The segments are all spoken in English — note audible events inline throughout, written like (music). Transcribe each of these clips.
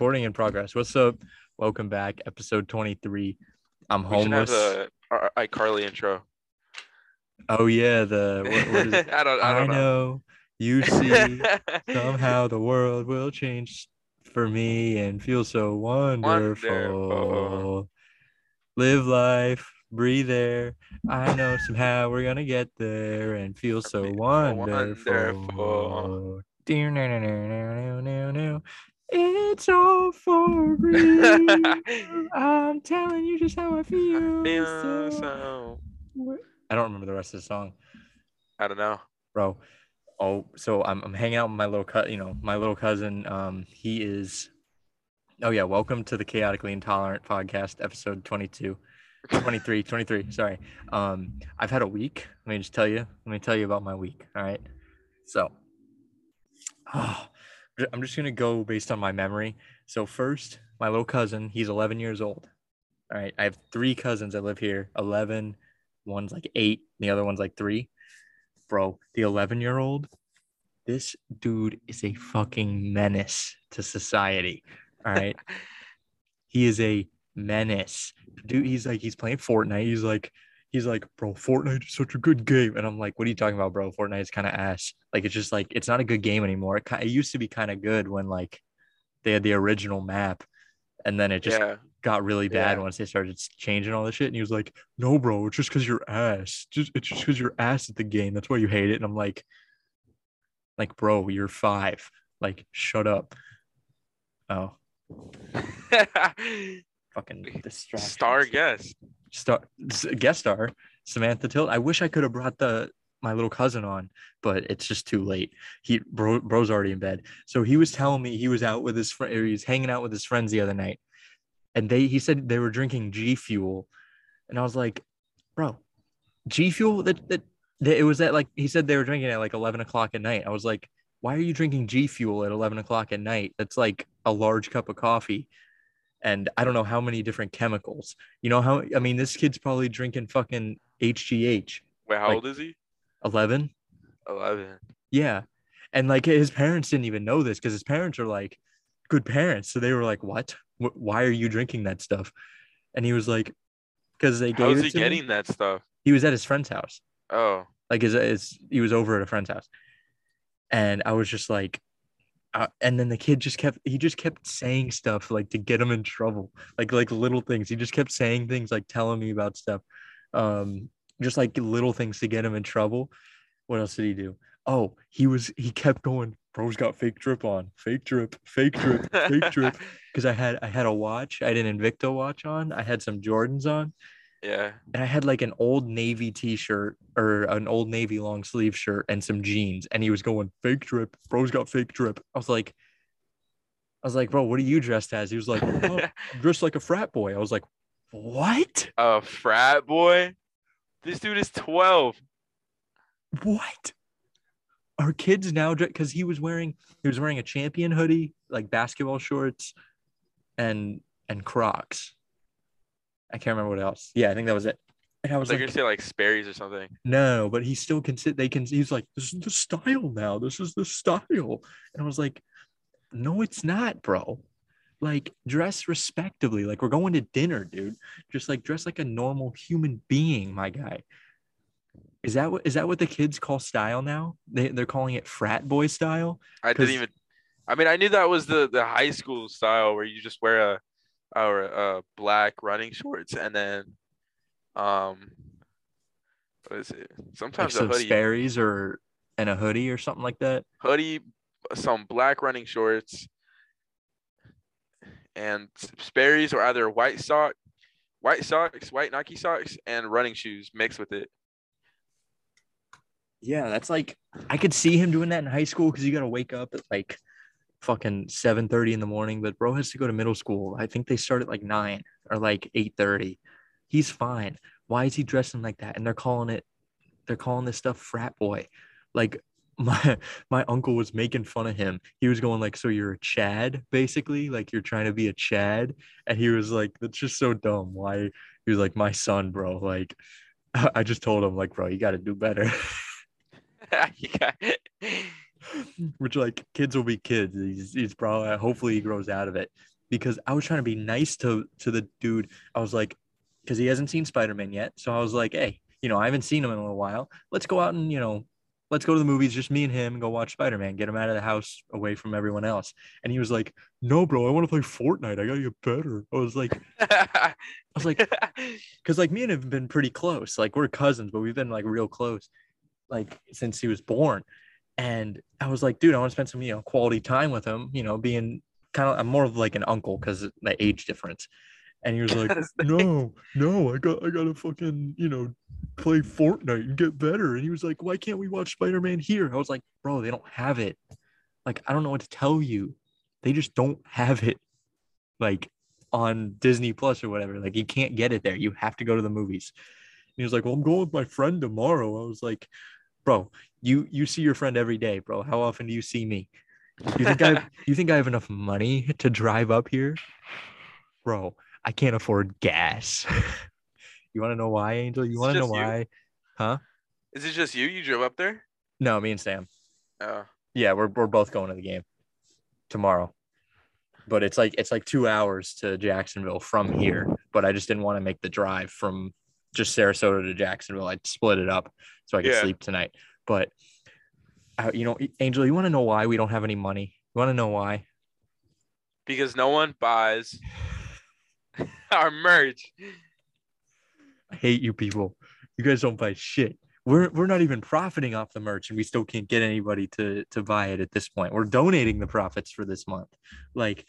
Recording in progress. What's up? Welcome back, episode 23. I'm We should have homeless. the our- iCarly intro. Oh yeah, the what, what is? (laughs) I don't. I I don't know. know you see (laughs) somehow the world will change for me and feel so wonderful. Wonderful. Live life, breathe air. I know somehow we're gonna get there and feel so wonderful. wonderful. It's all for (laughs) real. I'm telling you just how I feel. Feel so- so- I don't remember the rest of the song I don't know. bro. Oh, so I'm I'm hanging out with my little cut, you know, my little cousin. Um, he is. Oh yeah, welcome to the Chaotically Intolerant podcast, episode 22, 23, 23. Sorry. Um, I've had a week. Let me just tell you. Let me tell you about my week. All right. So, (sighs) oh, I'm just gonna go based on my memory. So first, my little cousin, he's 11 years old. All right. I have three cousins that live here. 11. One's like eight. The other one's like three bro, the 11 year old, this dude is a fucking menace to society. All right. (laughs) he is a menace. Dude, he's like, he's playing Fortnite. He's like, he's like, bro, Fortnite is such a good game. And I'm like, what are you talking about, bro? Fortnite is kind of ass. Like, it's just like, it's not a good game anymore. It, it used to be kind of good when like they had the original map. And then it just yeah. got really bad Yeah. once they started changing all the shit. And he was like, "No, bro, it's just because you're ass. Just it's just because you're ass at the game. That's why you hate it." And I'm like, "Like, bro, you're five. Like, shut up." Oh, (laughs) fucking distraction. Star guest. Star guest star Samantha Tilt. I wish I could have brought the my little cousin on, but it's just too late. He bro, bro's already in bed. So he was telling me he was out with his friend. He was hanging out with his friends the other night, and they he said they were drinking G Fuel, and I was like, bro, G Fuel. That that, it was at like he said they were drinking at like eleven o'clock at night. I was like, why are you drinking G Fuel at eleven o'clock at night? That's like a large cup of coffee. And I don't know how many different chemicals. You know how I mean this kid's probably drinking fucking HGH. Wait, how Like- old is he? 11? Eleven. Yeah. And like his parents didn't even know this because his parents are like good parents. So they were like, "What? Wh- Why are you drinking that stuff?" And he was like, "Because they How gave is it he to me." getting that stuff? He was at his friend's house. Oh, Like his, his he was over at a friend's house, and I was just like, uh, and then the kid just kept he just kept saying stuff like to get him in trouble, like like little things. He just kept saying things like telling me about stuff, um, just like little things to get him in trouble. What else did he do? Oh, he was he kept going. Bro's got fake drip on, fake drip, fake drip, fake drip. (laughs) Because I had I had a watch, I had an Invicta watch on, I had some Jordans on, yeah. and I had like an old navy t-shirt or an old navy long sleeve shirt and some jeans. And he was going fake drip. Bro's got fake drip. I was like, I was like, bro, what are you dressed as? He was like, oh, (laughs) dressed like a frat boy. I was like, what? a frat boy. This dude is twelve. What? Are kids now? Because he was wearing he was wearing a champion hoodie, like basketball shorts, and and Crocs. I can't remember what else. Yeah, I think that was it. And I was like, like, you're gonna say like Sperry's or something. No, but he still can sit. They can. He's like, this is the style now. This is the style. And I was like, no, it's not, bro. Like, dress respectably. Like, we're going to dinner, dude. Just like dress like a normal human being, my guy. Is that what is that what the kids call style now? They they're calling it frat boy style. I didn't even. I mean, I knew that was the the high school style where you just wear a or a black running shorts and then, um, what is it? Like Sometimes a some hoodie, Sperry's or and a hoodie or something like that. hoodie, some black running shorts, and S- Sperry's or either white sock, white socks, white Nike socks, and running shoes mixed with it. Yeah, that's like I could see him doing that in high school because you got to wake up at like fucking seven thirty in the morning. But bro has to go to middle school. I think they start at like nine or like eight thirty. He's fine. Why is he dressing like that? And they're calling it, they're calling this stuff frat boy. Like (laughs) my my uncle was making fun of him. He was going like, "So you're a Chad, basically? Like you're trying to be a Chad?" And he was like, "That's just so dumb. Why?" He was like, "My son, bro. Like." (laughs) I just told him like, bro, you got to do better. (laughs) you got (laughs) which like kids will be kids. He's, he's probably hopefully he grows out of it because I was trying to be nice to to the dude. I was like, because he hasn't seen Spider Man yet, so I was like, hey, you know, I haven't seen him in a little while. Let's go out and you know, let's go to the movies, just me and him, and go watch Spider Man. Get him out of the house, away from everyone else. And he was like, no, bro, I want to play Fortnite. I gotta get better. I was like, I was like, (laughs) because like me and him have been pretty close. Like we're cousins, but we've been like real close, like since he was born. And I was like, dude, I want to spend some, you know, quality time with him, you know, being kind of, I'm more of like an uncle because the age difference. And he was like, no, no, I got, I got to fucking, you know, play Fortnite and get better. And he was like, why can't we watch Spider Man here? I was like, bro, they don't have it. Like, I don't know what to tell you. They just don't have it. Like, on Disney Plus or whatever. Like, you can't get it there. You have to go to the movies. And he was like, well, I'm going with my friend tomorrow. I was like, bro, you you see your friend every day, bro. How often do you see me? You think I (laughs) you think I have enough money to drive up here? Bro, I can't afford gas. (laughs) you want to know why, Angel? You want to know you? why? Huh? Is it just you? You drove up there? No, me and Sam. Oh. Yeah, we're we're both going to the game tomorrow. But it's like it's like 2 hours to Jacksonville from here, but I just didn't want to make the drive from just Sarasota to Jacksonville. I'd split it up so I could Yeah. sleep tonight. But uh, you know, Angel, you want to know why we don't have any money? You want to know why? Because no one buys (laughs) our merch. I hate you people. You guys don't buy shit. We're we're not even profiting off the merch, and we still can't get anybody to to buy it at this point. We're donating the profits for this month. Like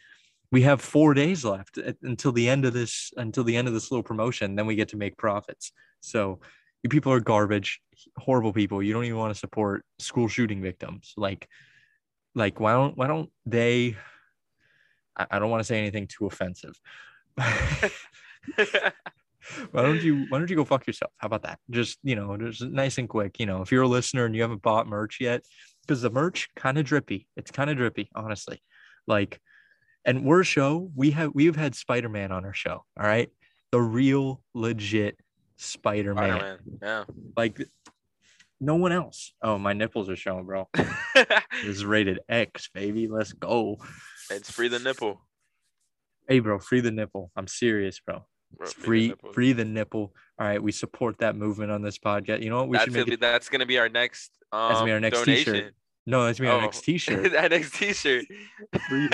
we have four days left at- until the end of this until the end of this little promotion. Then we get to make profits. So you people are garbage, horrible people. You don't even want to support school shooting victims. Like like why don't why don't they? I, I don't want to say anything too offensive. (laughs) (laughs) why don't you why don't you go fuck yourself how about that just you know just nice and quick you know if you're a listener and you haven't bought merch yet because the merch kind of drippy it's kind of drippy honestly like and we're a show we have we've had spider-man on our show all right the real legit spider-man Spider-Man. Yeah. like no one else oh my nipples are showing bro (laughs) this is rated x baby let's go it's free the nipple. hey bro free the nipple i'm serious bro Bro, It's free the free, the nipple. All right, we support that movement on this podcast. You know what? We that's, should make gonna it. be, that's gonna be our next um That's gonna be our next donation. t-shirt. No, that's gonna be our Oh. next T-shirt. (laughs) that next t-shirt. Free,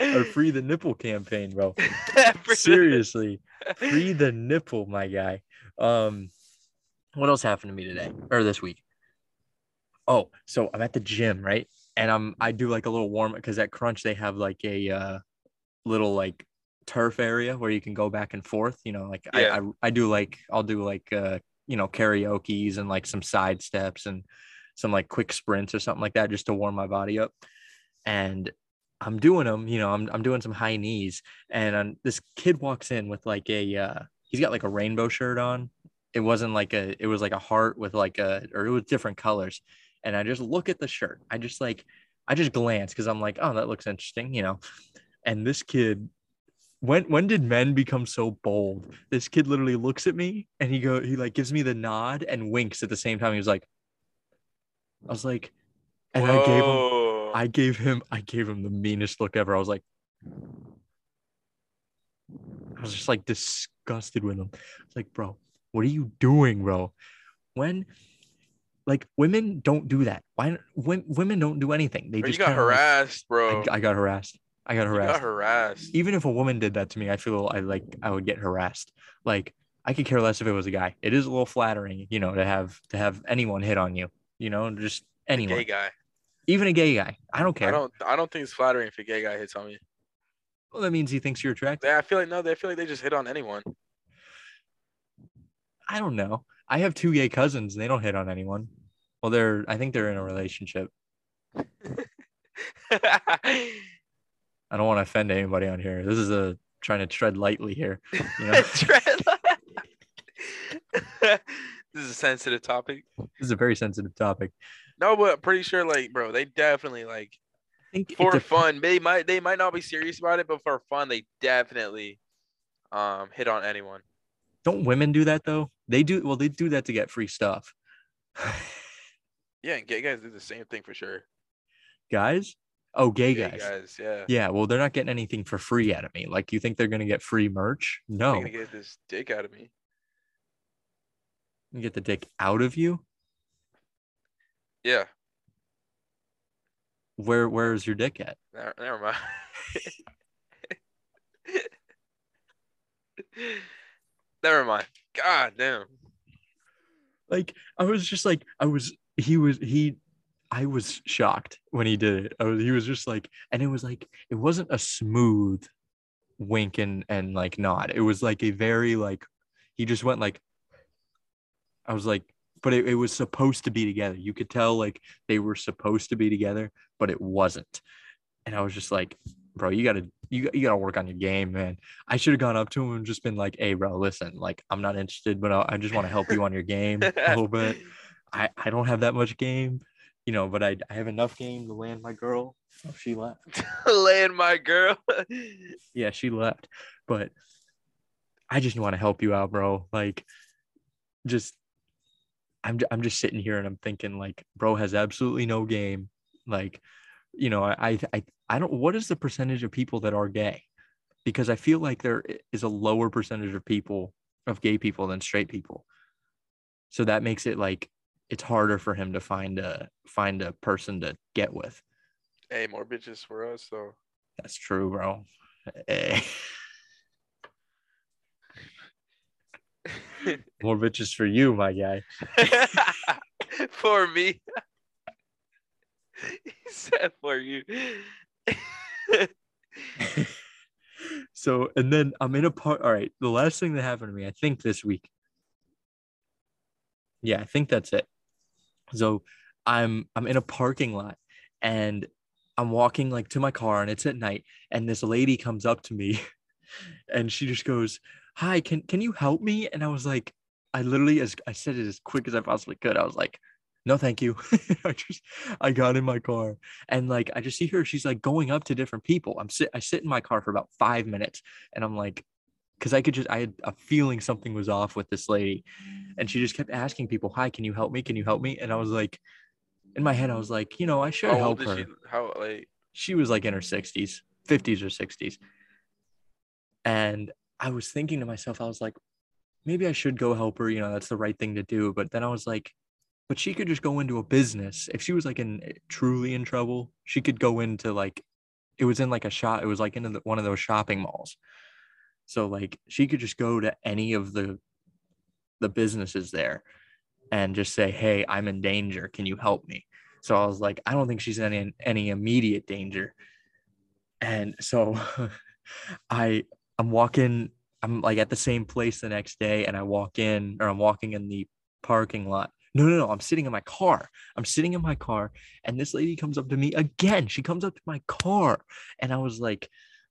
our free the nipple campaign, bro. (laughs) Seriously, free the nipple, my guy. Um, what else happened to me today or this week? Oh, so I'm at the gym, right? And I'm I do like a little warm because at Crunch they have like a uh, little like turf area where you can go back and forth. You know, like Yeah. I, I I do like I'll do like uh you know karaoke's and like some side steps and some like quick sprints or something like that just to warm my body up. And I'm doing them, you know, I'm I'm doing some high knees, and um, this kid walks in with like a uh, he's got like a rainbow shirt on. It wasn't like a it was like a heart with like a or it was different colors. And I just look at the shirt. I just like I just glance because I'm like, oh, that looks interesting, you know. And this kid, when when did men become so bold? This kid literally looks at me and he go he like gives me the nod and winks at the same time. He was like, I was like, and I gave him I gave him I gave him the meanest look ever. I was like I was just like disgusted with him. It's like, bro, what are you doing, bro? When like women don't do that. Why when, women don't do anything. They Bro, just got kinda, like- harassed, bro. I, I got harassed. I got harassed. got harassed. Even if a woman did that to me, I feel I like I would get harassed. Like I could care less if it was a guy. It is a little flattering, you know, to have to have anyone hit on you, you know, just anyone, Gay guy. even a gay guy. I don't care. I don't. I don't think it's flattering if a gay guy hits on me. Well, that means he thinks you're attractive. They, I feel like no. They feel like they just hit on anyone. I don't know. I have two gay cousins. and They don't hit on anyone. Well, they're. I think they're in a relationship. (laughs) I don't want to offend anybody on here. This is a trying to tread lightly here. You know, (laughs) (laughs) this is a sensitive topic. this is a very sensitive topic. No, but I'm pretty sure, like, bro, they definitely like I think it for fun. They might they might not be serious about it, but for fun, they definitely um hit on anyone. don't women do that though? They do. Well, they do that to get free stuff. Yeah, and gay guys do the same thing for sure. Guys? Oh, gay, Gay guys. guys, yeah. Yeah, well, they're not getting anything for free out of me. Like, you think they're gonna get free merch? No. They're gonna get this dick out of me. you get the dick out of you. Yeah. Where where's your dick at? Never, never mind. (laughs) never mind. God damn. Like, I was just like, I was. He was he. I was shocked when he did it. I was, he was just like, and it was like, it wasn't a smooth wink and and like nod. It was like a very like, he just went like. I was like, but it, it was supposed to be together. You could tell like they were supposed to be together, but it wasn't. And I was just like, bro, you gotta you, you gotta work on your game, man. I should have gone up to him and just been like, hey, bro, listen, like I'm not interested, but I, I just want to help you on your game a little (laughs) bit. I I don't have that much game, you know, but I I have enough game to land my girl. Oh, she left. (laughs) land my girl. (laughs) Yeah, she left, but I just want to help you out, bro. Like, just I'm I'm just sitting here and I'm thinking like, bro has absolutely no game. Like, you know, I I I, don't. What is the percentage of people that are gay? Because I feel like there is a lower percentage of people of gay people than straight people. So that makes it like it's harder for him to find a find a person to get with. hey, more bitches for us, so. That's true, bro. Eh. (laughs) (laughs) More bitches for you, my guy. (laughs) for me. (laughs) he said for you. so, and then I'm in a part. All right, the last thing that happened to me, I think this week. Yeah, I think that's it. So, I'm I'm in a parking lot, and I'm walking like to my car, and it's at night, and this lady comes up to me, and she just goes, "Hi, can can you help me?" And I was like, I literally, as I said it as quick as I possibly could. I was like, "No, thank you." (laughs) I just I got in my car, and like I just see her. She's like going up to different people. I'm sit. I sit in my car for about five minutes, and I'm like, because I could just I had a feeling something was off with this lady, and she just kept asking people, "Hi, can you help me? Can you help me?" And I was like, in my head, I was like, you know, I should How help her she? How like she was like in her 60s 50s or 60s and i was thinking to myself i was like maybe i should go help her you know that's the right thing to do. But then i was like but she could just go into a business. If she was like in truly in trouble she could go into like it was in like a shop it was like in the, one of those shopping malls. So like she could just go to any of the the businesses there and just say hey i'm in danger. Can you help me so I was like, I don't think she's in any, any immediate danger. And so (laughs) I I'm walking, I'm like at the same place the next day, and I walk in, or I'm walking in the parking lot. No, no, no, I'm sitting in my car. I'm sitting in my car, and this lady comes up to me again. She comes up to my car, and I was like,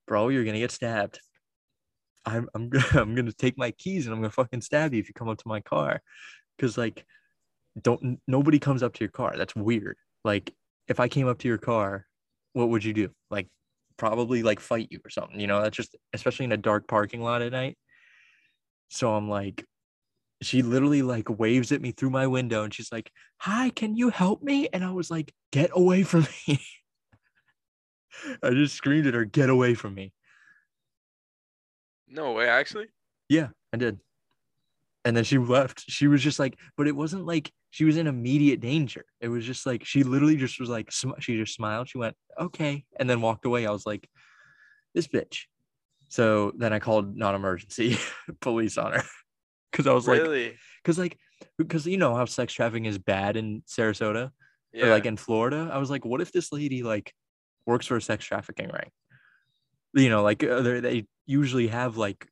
bro, you're gonna get stabbed. I'm I'm (laughs) I'm gonna take my keys and I'm gonna fucking stab you if you come up to my car. Cause like don't nobody comes up to your car. That's weird. Like if I came up to your car, what would you do? Like probably like fight you or something, you know? That's just especially in a dark parking lot at night. So I'm like she literally like waves at me through my window and she's like, "Hi, can you help me?" And I was like, "Get away from me." (laughs) I just screamed at her, "Get away from me." no way, actually. Yeah, I did. And then she left. She was just like, but it wasn't like she was in immediate danger. It was just like she literally just was like, sm- she just smiled. She went, okay, and then walked away. I was like, this bitch. So then I called non-emergency (laughs) police on her because I was like, really? because like, because you know how sex trafficking is bad in Sarasota yeah. or like in Florida. I was like, what if this lady like works for a sex trafficking ring? You know, like uh, they usually have like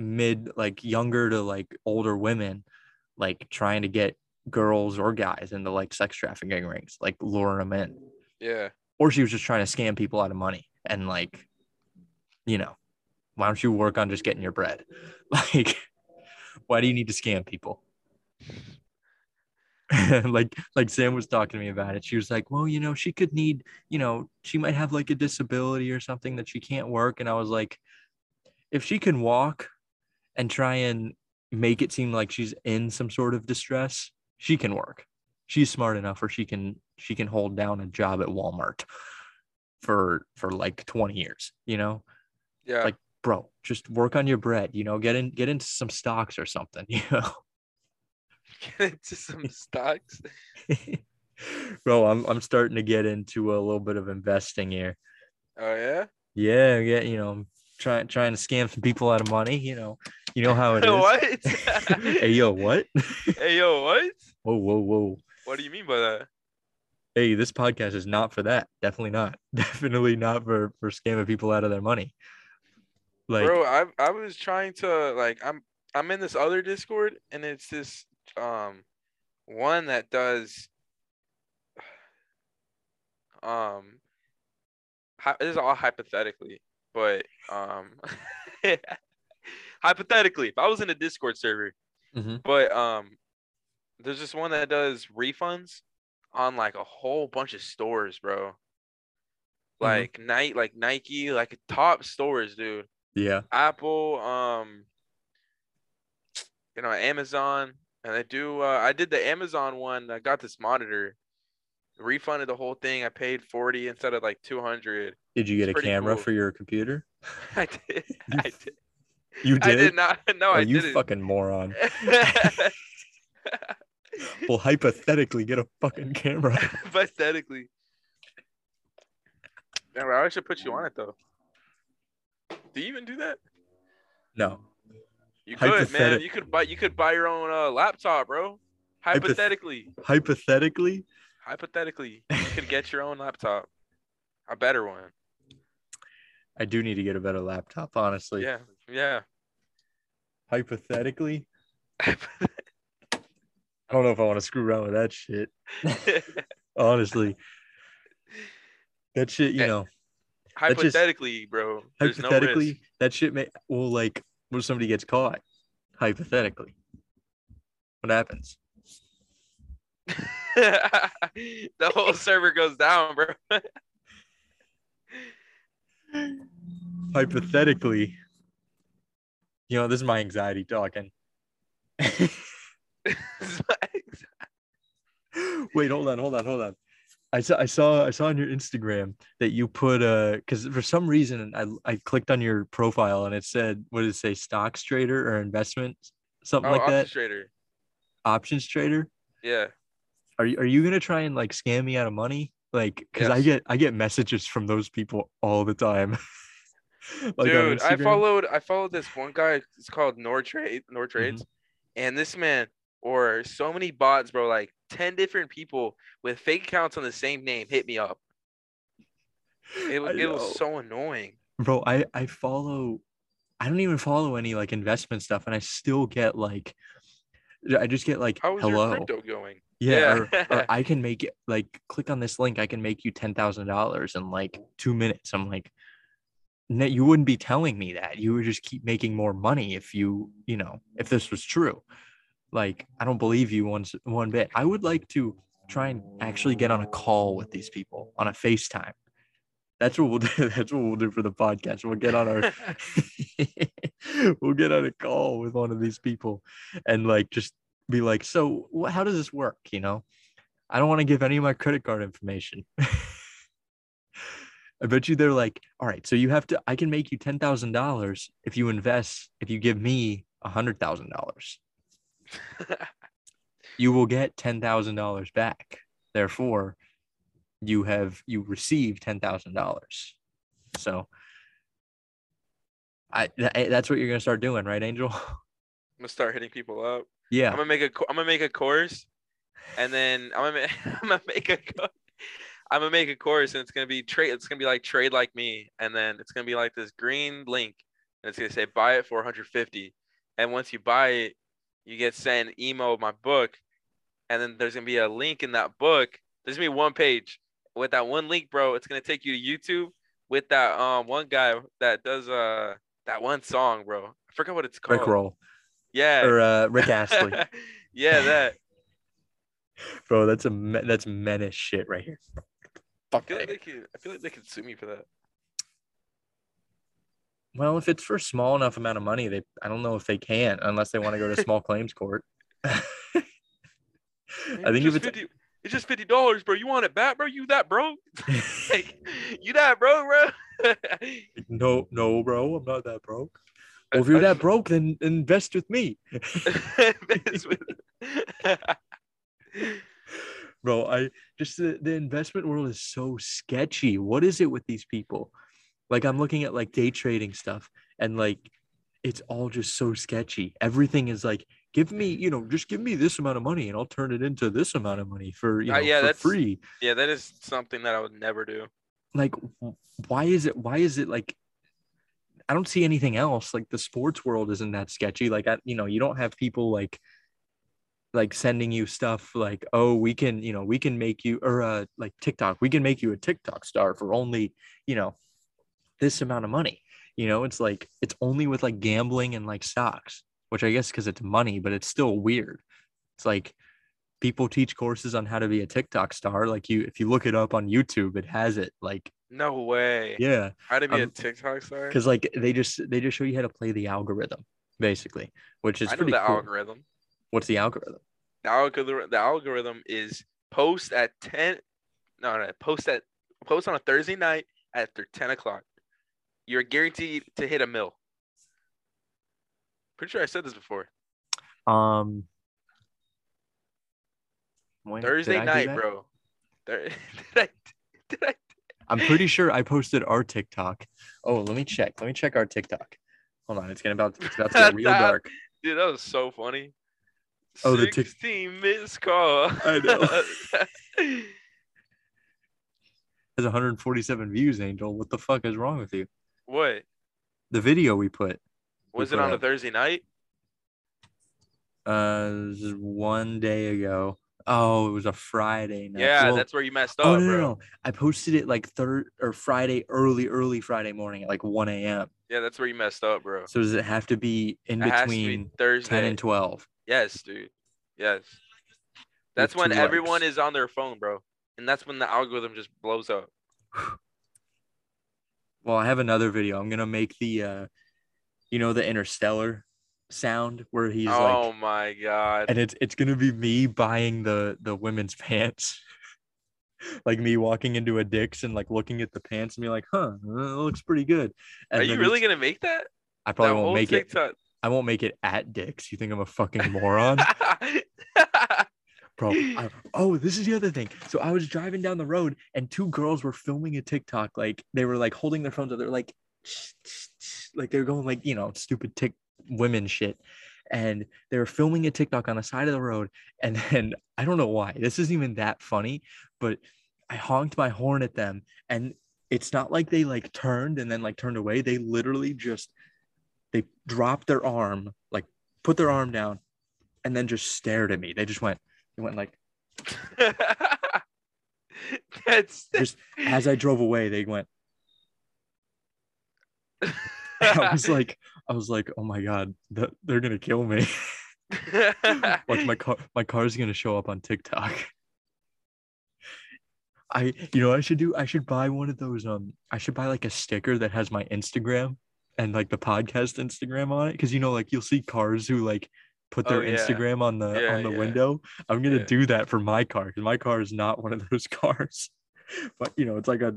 mid, like younger to like older women, like trying to get girls or guys into like sex trafficking rings, like luring them in. yeah. Or she was just trying to scam people out of money and like, you know, why don't you work on just getting your bread? (laughs) Like, why do you need to scam people? (laughs) like like Sam was talking to me about it. She was like, "Well, you know, she could need, you know, she might have like a disability or something that she can't work." And I was like, "If she can walk and try and make it seem like she's in some sort of distress, she can work. she's smart enough where she can she can hold down a job at Walmart for for like 20 years, you know? Yeah. Like, Bro, just work on your bread, you know, get in get into some stocks or something, (laughs) you know. get into some stocks. (laughs) Bro, I'm I'm starting to get into a little bit of investing here. Oh yeah. Yeah, yeah, you know, trying trying to scam some people out of money, you know. You know how it (laughs) is. what? (laughs) hey yo, what? hey yo, what? whoa, whoa, whoa. What do you mean by that? Hey, this podcast is not for that. Definitely not. (laughs) Definitely not for for scamming people out of their money. Like, Bro, I I was trying to like I'm I'm in this other Discord and it's this um one that does um hy- this is all hypothetically, but um hypothetically, if I was in a Discord server, Mhm. but um there's this one that does refunds on like a whole bunch of stores, bro. Like night like Nike, like top stores, dude. yeah, Apple, um, you know, Amazon, and I do. Uh, I did the Amazon one. I got this monitor, refunded the whole thing. I paid forty instead of like two hundred. did you get a camera cool. for your computer? (laughs) I did. (laughs) I did. You did? I did not. (laughs) No, Oh, I you didn't. fucking moron. (laughs) Well, hypothetically, get a fucking camera. (laughs) hypothetically. Bro, I should put you on it though. Do you even do that? No, You could, man. You could buy. You could buy your own uh, laptop, bro. Hypothetically. hypothetically, hypothetically, you could get your own laptop, a better one. I do need to get a better laptop. Honestly, Yeah, yeah. Hypothetically, (laughs) I don't know if I want to screw around with that shit. (laughs) Honestly, that shit, you Eh, know, just- hypothetically, bro. There's hypothetically, that shit may well like when somebody gets caught? Hypothetically, what happens? (laughs) The whole server goes down, bro. Hypothetically, you know, this is my anxiety talking. (laughs) Wait, hold on, hold on, hold on. I saw, I saw, I saw on your Instagram that you put uh, because for some reason I I clicked on your profile and it said what did it say, stocks trader or investment, something oh, like that, trader options trader. Yeah. Are you are you gonna try and like scam me out of money? Like, cause I get I get messages from those people all the time. (laughs) (laughs) like Dude, I followed I followed this one guy. It's called Nordtrade, Mm-hmm. Nordtrades, and this man or so many bots, bro. Like ten different people with fake accounts on the same name hit me up. It, (laughs) was it was so annoying. bro i i follow i don't even follow any like investment stuff and i still get like i just get like How was hello your crypto going? yeah, Yeah. or (laughs) i can make it like click on this link i can make you $10000 in like two minutes i'm like you wouldn't be telling me that you would just keep making more money if you you know if this was true. Like i don't believe you one one bit. I would like to try and actually get on a call with these people on a facetime. That's what we'll do. (laughs) That's what we'll do for the podcast. We'll get on our (laughs) we'll get on a call with one of these people and like just be like so how does this work? You know? I don't want to give any of my credit card information (laughs) i bet you they're like all right so you have to i can make you $10000 if you invest if you give me $100000 (laughs) you will get $10000 back therefore you have you receive $10000 so I tha- eh, that's what you're gonna start doing, right, Angel? (laughs) I'm gonna start hitting people up. Yeah. I'm gonna make a I'm gonna make a course, and then I'm gonna ma- (laughs) I'm gonna make a I'm gonna make a course, and it's gonna be trade. It's gonna be like trade like me, and then it's gonna be like this green link, and it's gonna say buy it for 150, and once you buy it, you get sent an email of my book, and then there's gonna be a link in that book. There's gonna be one page with that one link, bro. It's gonna take you to YouTube with that um one guy that does uh that one song, bro. I forgot what it's called. Rick Roll Yeah. or uh, Rick Astley, (laughs) yeah, that. bro. That's a me- that's menace shit right here. I feel like they could. I feel like they could sue me for that. Well, if it's for a small enough amount of money, they I don't know if they can unless they want to go to (laughs) small claims court. (laughs) I think if it's 50, It's just fifty dollars, bro. You want it back, bro? You that broke? (laughs) like, you that broke, bro? no, no, bro, I'm not that broke. Well, if you're that broke, then invest with me. Bro i just the, the investment world is so sketchy. What is it with these people? Like i'm looking at like day trading stuff and like it's all just so sketchy. Everything is like give me you know just give me this amount of money and i'll turn it into this amount of money for you Uh, yeah, for that's- free. Yeah, that is something that I would never do. like why is it why is it like i don't see anything else. Like the sports world isn't that sketchy. Like I, you know you don't have people like like sending you stuff like oh we can you know we can make you or uh like tiktok we can make you a tiktok star for only you know this amount of money you know it's like it's only with like gambling and like stocks which i guess because it's money but it's still weird it's like people teach courses on how to be a tiktok star like you if you look it up on youtube it has it like No way. yeah How to be a Um, TikTok star? because like they just they just show you how to play the algorithm basically which is I pretty the cool. algorithm. What's the algorithm The algorithm. The algorithm is post at ten. No, no, post at post on a Thursday night after ten o'clock. You're guaranteed to hit a mill. Pretty sure I said this before. um Thursday night, bro. (laughs) Did I? Did I? i'm pretty sure i posted our tiktok oh let me check let me check our tiktok hold on it's gonna about it's about to get (laughs) real dark Dude, that was so funny. Oh, the Tik- 16 missed call. I know. (laughs) has 147 views angel what the fuck is wrong with you what? the video we put Was put it on a. Thursday night? uh one day ago oh it was a friday night Yeah, Well, that's where you messed up, Oh no, bro. no, no! I posted it like third or Friday, early, early Friday morning at like 1 a.m. Yeah, that's where you messed up, bro. So does it have to be in It to be between Thursday. 10 and 12? Yes, dude. Yes. That's With when two everyone likes. is on their phone, bro. And that's when the algorithm just blows up. (sighs) Well, I have another video. I'm gonna make the, uh, you know, the Interstellar sound where he's oh like, Oh my god. and it's it's gonna be me buying the the women's (laughs) pants. like me walking into a Dick's and like looking at the pants and be like, huh, uh, it looks pretty good. And Are you really gonna make that? I probably That won't whole make it. I won't make it at Dick's. You think I'm a fucking moron? (laughs) Bro, I- oh, this is the other thing. So I was driving down the road and two girls were filming a TikTok. Like they were like holding their phones up. They're like, like they're going like, you know, stupid tick women shit. And they were filming a TikTok on the side of the road. And then I don't know why. This isn't even that funny, but I honked my horn at them. And it's not like they like turned and then like turned away. They literally just they dropped their arm, like put their arm down, and then just stared at me. They just went, they went like (laughs) that's (laughs) just as I drove away, they went. (laughs) I was like, I was like, oh my god, th- they're gonna kill me. like my car, my car's gonna show up on TikTok. I, you know, I should do. I should buy one of those. Um, I should buy like a sticker that has my Instagram and like the podcast Instagram on it, because you know, like you'll see cars who like put Oh, their yeah. Instagram on the Yeah, on the yeah. window. I'm gonna do that for my car because my car is not one of those (laughs) cars. But you know, it's like a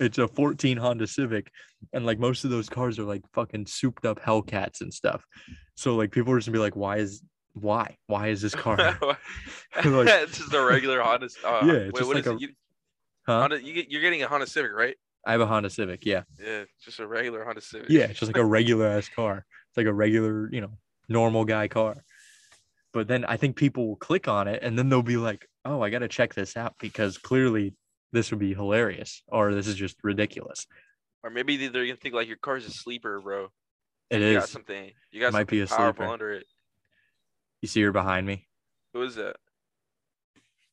it's a 14 Honda Civic, and like most of those cars are like fucking souped up Hellcats and stuff. So like people are just gonna be like, why is why why is this car? (laughs) (laughs) Like- it's just a regular Honda. Uh, Yeah, wait, just what like is a- it? You, Huh? Honda, you get, you're getting a Honda Civic, right? I have a Honda Civic. Yeah, Yeah, just a regular Honda Civic. yeah, it's just like a regular ass car. It's like a regular, you know, normal guy car. But then I think people will click on it and then they'll be like, oh, I gotta check this out because clearly this would be hilarious or this is just ridiculous. Or maybe they- they're gonna think like your car's a sleeper, bro. It You got something. You got might be a powerful sleeper. under it. You see her behind me? Who is that?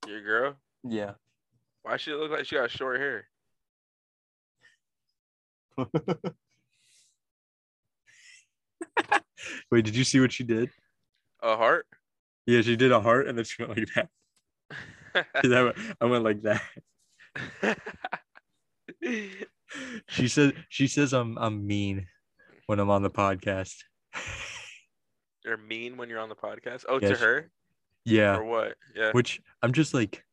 Your girl? Yeah. Why she look like she got short hair? (laughs) Wait, did you see what she did? A heart? Yeah, she did a heart and then she went like that. (laughs) I went, I went like that. (laughs) She said she says I'm I'm mean when I'm on the podcast. You're mean when you're on the podcast. Oh, Yeah, to she- her Yeah. or what? Yeah. Which I'm just like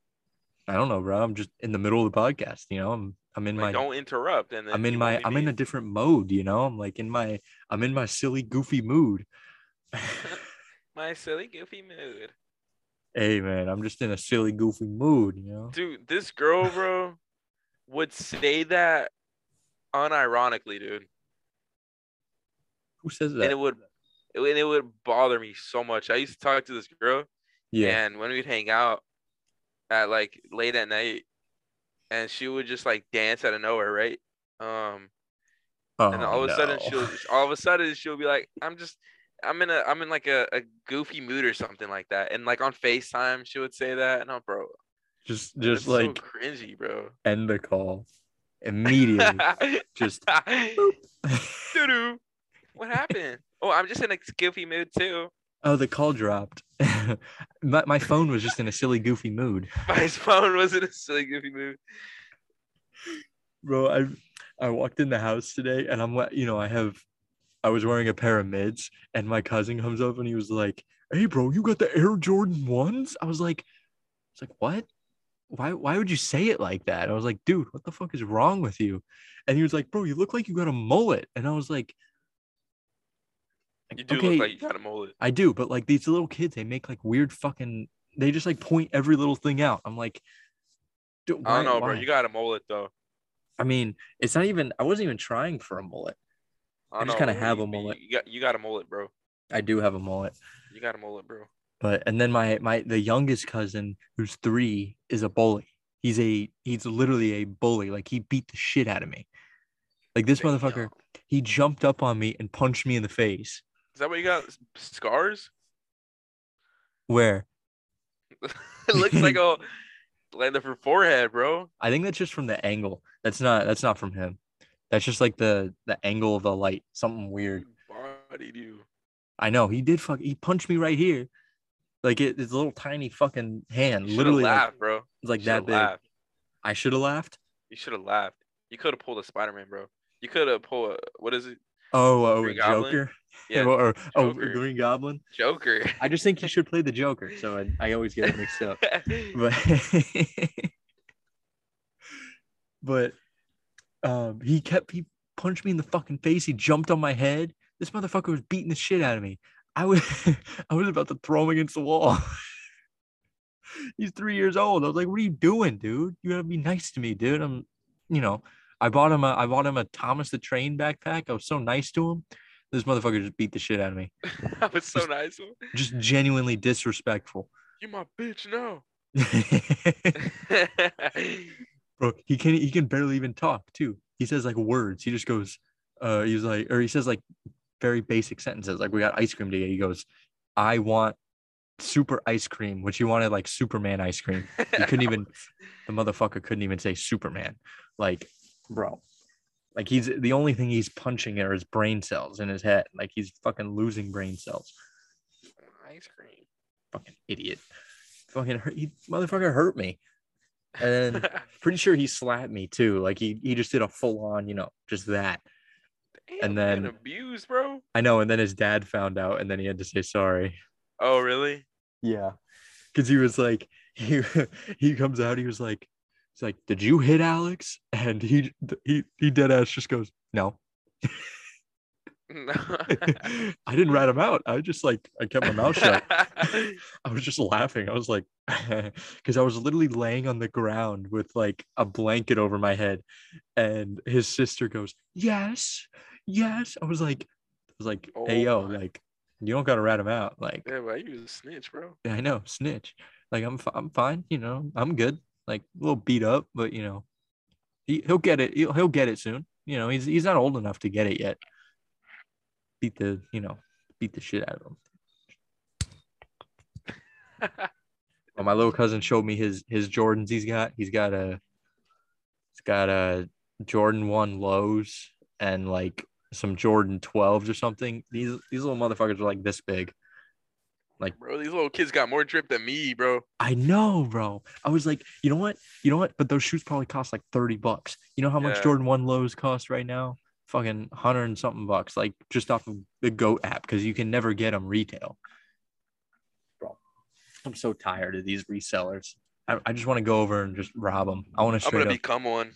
I don't know, bro. I'm just in the middle of the podcast. You know, I'm I'm in Like, my don't interrupt. And then I'm in my I'm in a different mode. You know, I'm like in my I'm in my silly goofy mood. (laughs) (laughs) my silly goofy mood. hey man, I'm just in a silly goofy mood. You know. Dude, this girl, bro, would say that unironically, dude. Who says And that? it would it, would- and it would bother me so much. I used to talk to this girl, Yeah. and when we'd hang out at like late at night, and she would just like dance out of nowhere, right? Um, Oh, and all of a sudden she'll all of a sudden she'll be like, I'm just I'm in a I'm in like a, a goofy mood or something like that. And like on FaceTime she would say that. And I'm bro. just that's just so like cringy, bro. end the call immediately. (laughs) just (laughs) (laughs) Doo-doo. What happened? Oh, I'm just in a goofy mood too. Oh, the call dropped. (laughs) my my phone was just in a silly goofy mood. (laughs) My phone was in a silly goofy mood. bro i i walked in the house today and i'm wa- you know i have i was wearing a pair of mids and my cousin comes up and he was like hey bro you got the air jordan ones i was like it's like what why why would you say it like that i was like dude what the fuck is wrong with you and he was like bro you look like you got a mullet and i was like You do okay look like you got a mullet. i do but like these little kids they make like weird fucking they just like point every little thing out i'm like dude, I don't why- know, bro. You got a mullet though. I mean, it's not even. I wasn't even trying for a mullet. I, I just kinda have You- a mullet. You got you got a mullet, bro. I do have a mullet, You got a mullet, bro. but and then my my the youngest cousin, who's three, is a bully. He's a he's literally a bully. Like he beat the shit out of me. Like this Damn. motherfucker, he jumped up on me and punched me in the face. Is that what you got? Scars? (laughs) Where it looks like (laughs) a like the forehead, bro. I think that's just from the angle. That's not that's not from him. That's just like the the angle of the light. Something weird. Bodied you. I know he did. Fuck. He punched me right here. Like it, it's a little tiny fucking hand, literally like, bro. it's like that big. laughed. I should have laughed. You should have laughed. You could have pulled a Spider Man, bro. You could have pulled a what is it? Oh, oh, Green a Goblin? Joker. (laughs) Yeah, or, or- oh, Green Goblin. Joker. (laughs) I just think he should play the Joker, so I, I always get it mixed up. (laughs) But but um, he kept he punched me in the fucking face. He jumped on my head. This motherfucker was beating the shit out of me. I was I was about to throw him against the wall. He's three years old. I was like, "What are you doing, dude? You gotta be nice to me, dude." I'm, you know, I bought him a I bought him a Thomas the Train backpack. I was so nice to him. This motherfucker just beat the shit out of me. (laughs) that was so nice. Just genuinely disrespectful. You my bitch no. (laughs) bro he can he can barely even talk too he says like words he just goes uh he's like or he says like very basic sentences like we got ice cream today he goes i want super ice cream which he wanted like superman ice cream he couldn't (laughs) even the motherfucker couldn't even say superman like bro like he's the only thing he's punching are his brain cells in his head like he's fucking losing brain cells ice cream. fucking idiot fucking hurt, he motherfucker hurt me and then (laughs) pretty sure he slapped me too. Like he he just did a full on, you know, just that. Damn, And then- abused, bro. I know. And then his dad found out, and then he had to say sorry. Oh really? Yeah, because he was like, (laughs) he he comes out, he was like, he's like, did you hit Alex? And he he he dead ass just goes, no, No. (laughs) I didn't rat him out. I just like I kept my mouth shut. (laughs) I was just laughing. I was like, (laughs) because I was literally laying on the ground with like a blanket over my head, and his sister goes, "Yes, yes." I was like, I was like, oh "Hey Oh yo, my. like, you don't gotta rat him out." Like, yeah, but you was a snitch, bro. yeah, I know, snitch. Like, I'm I'm fine. You know, I'm good. Like a little beat up, but you know, he he'll get it. He'll, he'll get it soon. You know, he's he's not old enough to get it yet. Beat the you know, beat the shit out of him. (laughs) Well, my little cousin showed me his his Jordans he's got. He's got a he's got a Jordan 1 lows and like some Jordan 12s or something. These these little motherfuckers are like this big. Bro, these little kids got more drip than me, bro. I know, bro. I was like, you know what? You know what? But those shoes probably cost like 30 bucks. You know how much Jordan 1 lows cost right now? Fucking 100 and something bucks, like just off of the GOAT app because you can never get them retail. Bro, I'm so tired of these resellers. I, I just want to go over and just rob them. I want to I'm straight gonna up, become one.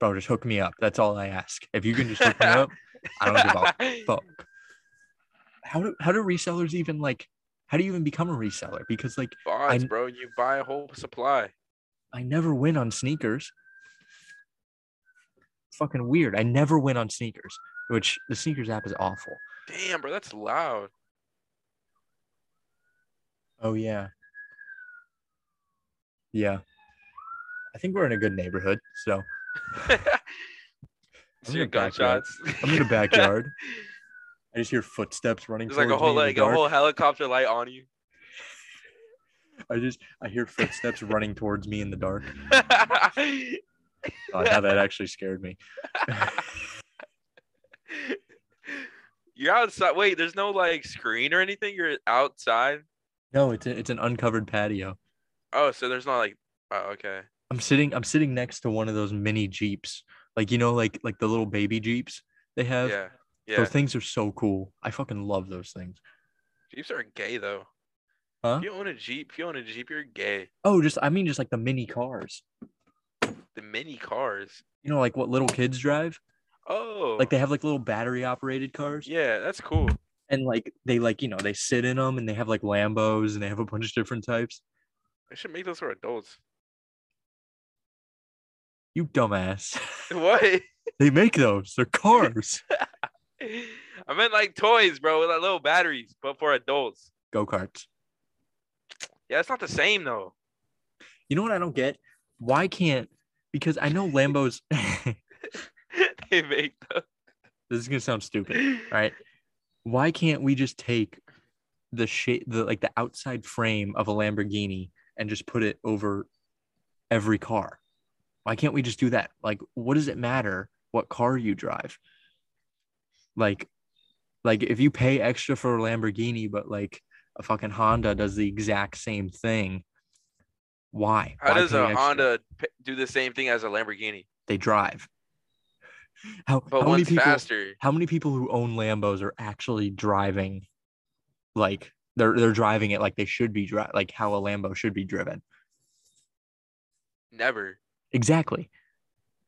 bro. Just hook me up. That's all I ask. If you can just hook me (laughs) up, I don't give a fuck. How do how do resellers even like? How do you even become a reseller? Because like Bots, I- bro. You buy a whole supply. I never win on sneakers. Fucking weird. I never win on sneakers, which the sneakers app is awful. Damn, bro, that's loud. Oh yeah. Yeah. I think we're in a good neighborhood. So (laughs) so in your the backyard. I'm in the backyard. (laughs) I just hear footsteps running. There's like a towards whole like a whole (laughs) helicopter light on you. I just I hear footsteps running towards me in the dark. (laughs) Oh, now that actually scared me. (laughs) You're outside. Wait, there's no like screen or anything. You're outside. No, it's a, it's an uncovered patio. Oh, so there's not like. Oh, okay. I'm sitting I'm sitting next to one of those mini jeeps, like you know, like like the little baby jeeps they have. Yeah. Yeah. Those things are so cool. I fucking love those things. Jeeps are gay though. Huh? If you own a Jeep, if you own a Jeep, you're gay. Oh, just I mean just like the mini cars. The mini cars. You know, like what little kids drive. Oh. Like they have like little battery operated cars. Yeah, that's cool. And like they like you know they sit in them and they have like Lambos and they have a bunch of different types. I should make those for adults. You dumbass. (laughs) What? they make those. They're cars. (laughs) (laughs) I meant like toys, bro, with like little batteries, but for adults. Go karts. Yeah, it's not the same though. You know what I don't get? Why can't? Because I know Lambos. (laughs) (laughs) they make those. this is gonna sound stupid, right? Why can't we just take the shape, the like the outside frame of a Lamborghini and just put it over every car? Why can't we just do that? Like, what does it matter what car you drive? Like, like if you pay extra for a Lamborghini, but like a fucking Honda does the exact same thing, why? How Why does a extra? Honda do the same thing as a Lamborghini, They drive. How, but how many people? faster? how many people who own Lambos are actually driving like they're they're driving it like they should be dri- like how a Lambo should be driven. Never. Exactly.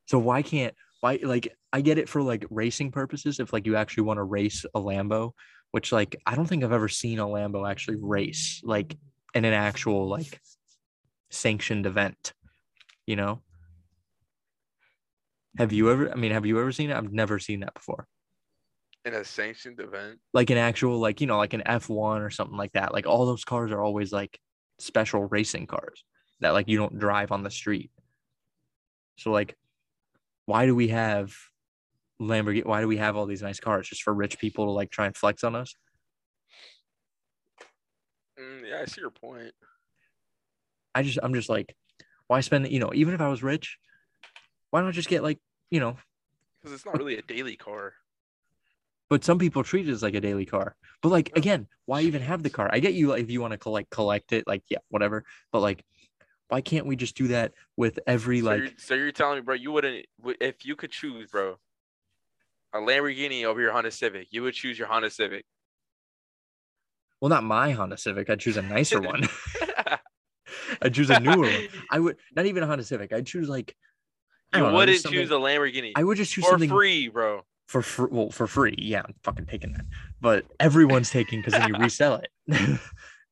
So why can't why like I get it for like racing purposes if like you actually want to race a Lambo, which like I don't think I've ever seen a Lambo actually race like in an actual like sanctioned event, you know? Have you ever I mean have you ever seen it? I've never seen that before. In a sanctioned event. like an actual like you know like an F1 or something like that. Like all those cars are always like special racing cars that like you don't drive on the street. So like why do we have Lamborghini why do we have all these nice cars just for rich people to like try and flex on us? Mm, yeah, I see your point. I just I'm just like why spend you know even if I was rich why not just get like you know Because it's not really a daily car. but some people treat it as like a daily car. But like again, why even have the car? I get you like, if you want to collect collect it, like yeah, whatever. But like, why can't we just do that with every So, like? you're, so you're telling me, bro, you wouldn't if you could choose, bro, a Lamborghini over your Honda Civic, you would choose your Honda Civic. Well, not my Honda Civic. I'd choose a nicer one. (laughs) (laughs) I'd choose a newer one. I would not even a Honda Civic. I'd choose like. I you don't know, wouldn't choose a Lamborghini I would just choose for something free, bro. for free. Well, for free. Yeah, I'm fucking taking that. But everyone's taking because then you resell it. (laughs)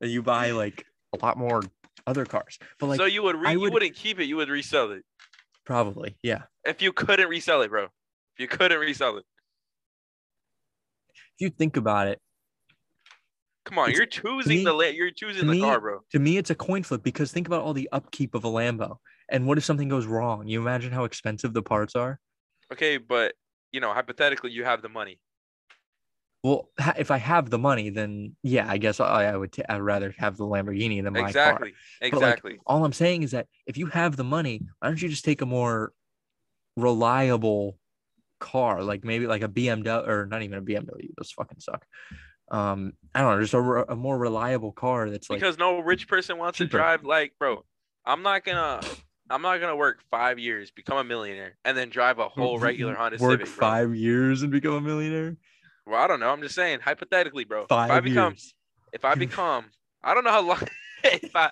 and you buy like a lot more other cars. But like so you would, re- I you would- wouldn't keep it, you would resell it. probably yeah. If you couldn't resell it, bro. If you couldn't resell it. If you think about it, Come on, you're choosing me- the la- you're choosing the me- car, bro. to me it's a coin flip because think about all the upkeep of a Lambo. And what if something goes wrong? You imagine how expensive the parts are? Okay, but you know, hypothetically you have the money. Well, ha- if I have the money, then yeah, I guess I, I would. T- I'd rather have the Lamborghini than my car. Exactly. like, Exactly. All I'm saying is that if you have the money, why don't you just take a more reliable car, like maybe like a BMW or not even a BMW? Those fucking suck. Um, I don't know, just a, re- a more reliable car that's like because no rich person wants cheaper. to drive like bro i'm not gonna i'm not gonna work five years become a millionaire and then drive a whole regular honda work civic bro. five years and become a millionaire. Well i don't know i'm just saying hypothetically bro Five if i become years. if i (laughs) become i don't know how long (laughs) if i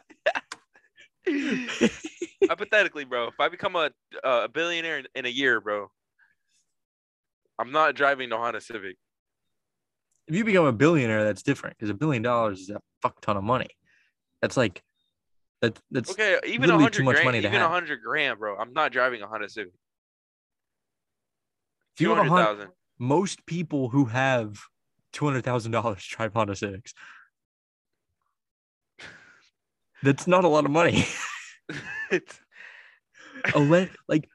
(laughs) Hypothetically, bro, if I become a a billionaire in, in a year, bro, I'm not driving the Honda Civic. If you become a billionaire, that's different because a billion dollars is a fuck ton of money. That's like that. That's Okay, even a hundred grand, even a hundred grand, bro. I'm not driving a Honda Civic. Two hundred hun- thousand. Most people who have two hundred thousand dollars drive Honda Civics. That's not a lot of money. (laughs) It's a la- like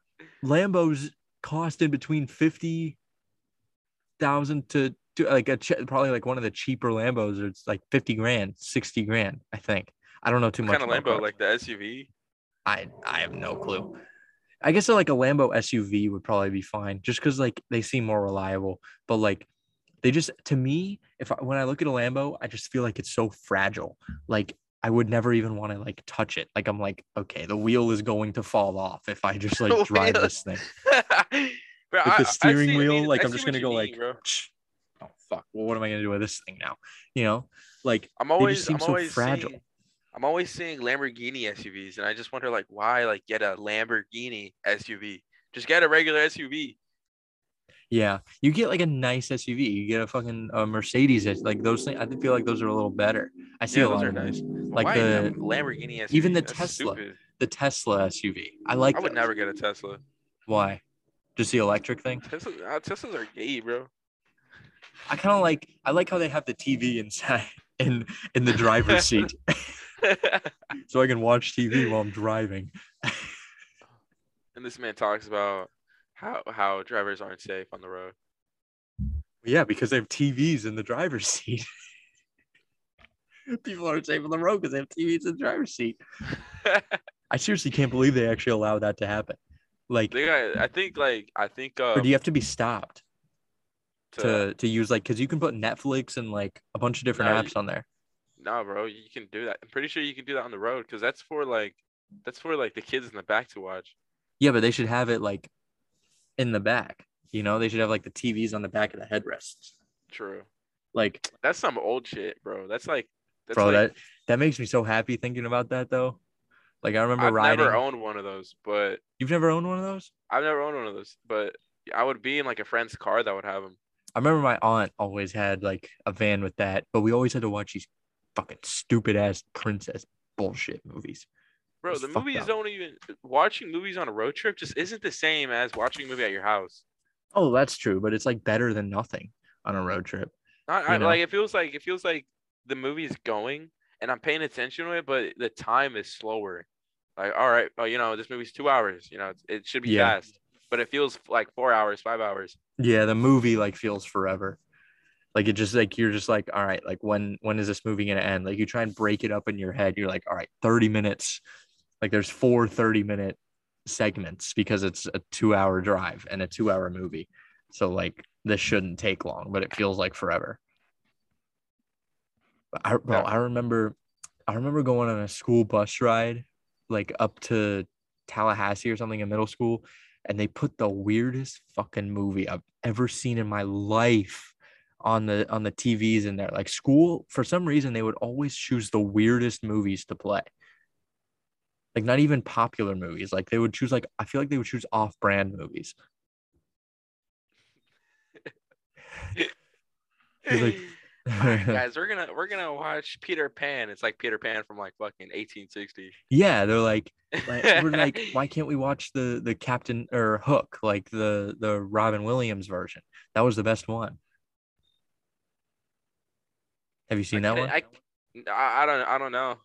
Lambos cost in between fifty thousand to, to like a ch- probably like one of the cheaper Lambos. It's like fifty grand, sixty grand. I think. I don't know too what much. kind of Lambo, cars. like the SUV. I I have no clue. I guess uh, like a Lambo SUV would probably be fine, just because like they seem more reliable. But like they just to me, if I, when I look at a Lambo, I just feel like it's so fragile. Like I would never even want to like touch it. Like I'm like, okay, the wheel is going to fall off if I just (laughs) like drive this thing. (laughs) bro, I- I the steering see- I wheel, like I I'm just gonna go mean, like, bro. Oh fuck, well, what am I gonna do with this thing now? You know, like I'm always, they just seem I'm so fragile. Seeing, I'm always seeing Lamborghini SUVs, and I just wonder like why like get a Lamborghini SUV? Just get a regular SUV. Yeah, you get like a nice SUV. You get a fucking uh, Mercedes. Like those things. I feel like those are a little better. I see Yeah, a those lot are of nice. Like why the- Lamborghini SUV? even the That's Tesla. stupid. The Tesla SUV. I like. I would those. never get a Tesla. Why? Just the electric thing. Tesla, uh, Teslas are gay, bro. I kind of like. I like how they have the TV inside (laughs) in in the driver's seat, (laughs) (laughs) so I can watch TV while I'm driving. (laughs) and this man talks about how how drivers aren't safe on the road. Yeah, because they have TVs in the driver's seat. (laughs) People aren't safe on the road because they have TVs in the driver's seat. I seriously can't believe they actually allow that to happen. Like, they got, I think like I think uh or do you have to be stopped to, to to use like because you can put Netflix and like a bunch of different No, apps on there. No, bro, you can do that. I'm pretty sure you can do that on the road because that's for like that's for like the kids in the back to watch. Yeah, but they should have it like in the back. You know, they should have like the TVs on the back of the headrests. True. Like, That's some old shit, bro. That's like that's bro, like, that that makes me so happy thinking about that though. Like, I remember riding. I've riding. never owned one of those, but You've never owned one of those? I've never owned one of those. But I would be in like a friend's car that would have them. I remember my aunt always had like a van with that, but we always had to watch these fucking stupid ass princess bullshit movies. Bro, the movies up. don't even watching movies on a road trip just isn't the same as watching a movie at your house. Oh, that's true, but it's like better than nothing on a road trip. Not, I, like it feels like it feels like the movie's going and I'm paying attention to it, but the time is slower. Like, all right, well, you know, this movie's two hours. You know, it should be Yeah. fast, but it feels like four hours, five hours. Yeah, the movie like feels forever. Like it just like you're just like, all right, like when when is this movie gonna end? Like you try and break it up in your head. You're like, all right, 30 minutes. Like there's four 30 minute segments because it's a two hour drive and a two hour movie. So like this shouldn't take long, but it feels like forever. I bro. I remember I remember going on a school bus ride like up to Tallahassee or something in middle school and they put the weirdest fucking movie I've ever seen in my life on the on the TVs in there. Like school, for some reason, they would always choose the weirdest movies to play. Like not even popular movies. Like they would choose like I feel like they would choose off-brand movies. (laughs) Like, right, (laughs) guys, we're gonna we're gonna watch Peter Pan. It's like Peter Pan from like fucking 1860. yeah, they're like, like (laughs) we're like, why can't we watch the the Captain or Hook, like the the Robin Williams version? That was the best one. Have you seen that one? I, I, I don't I don't know.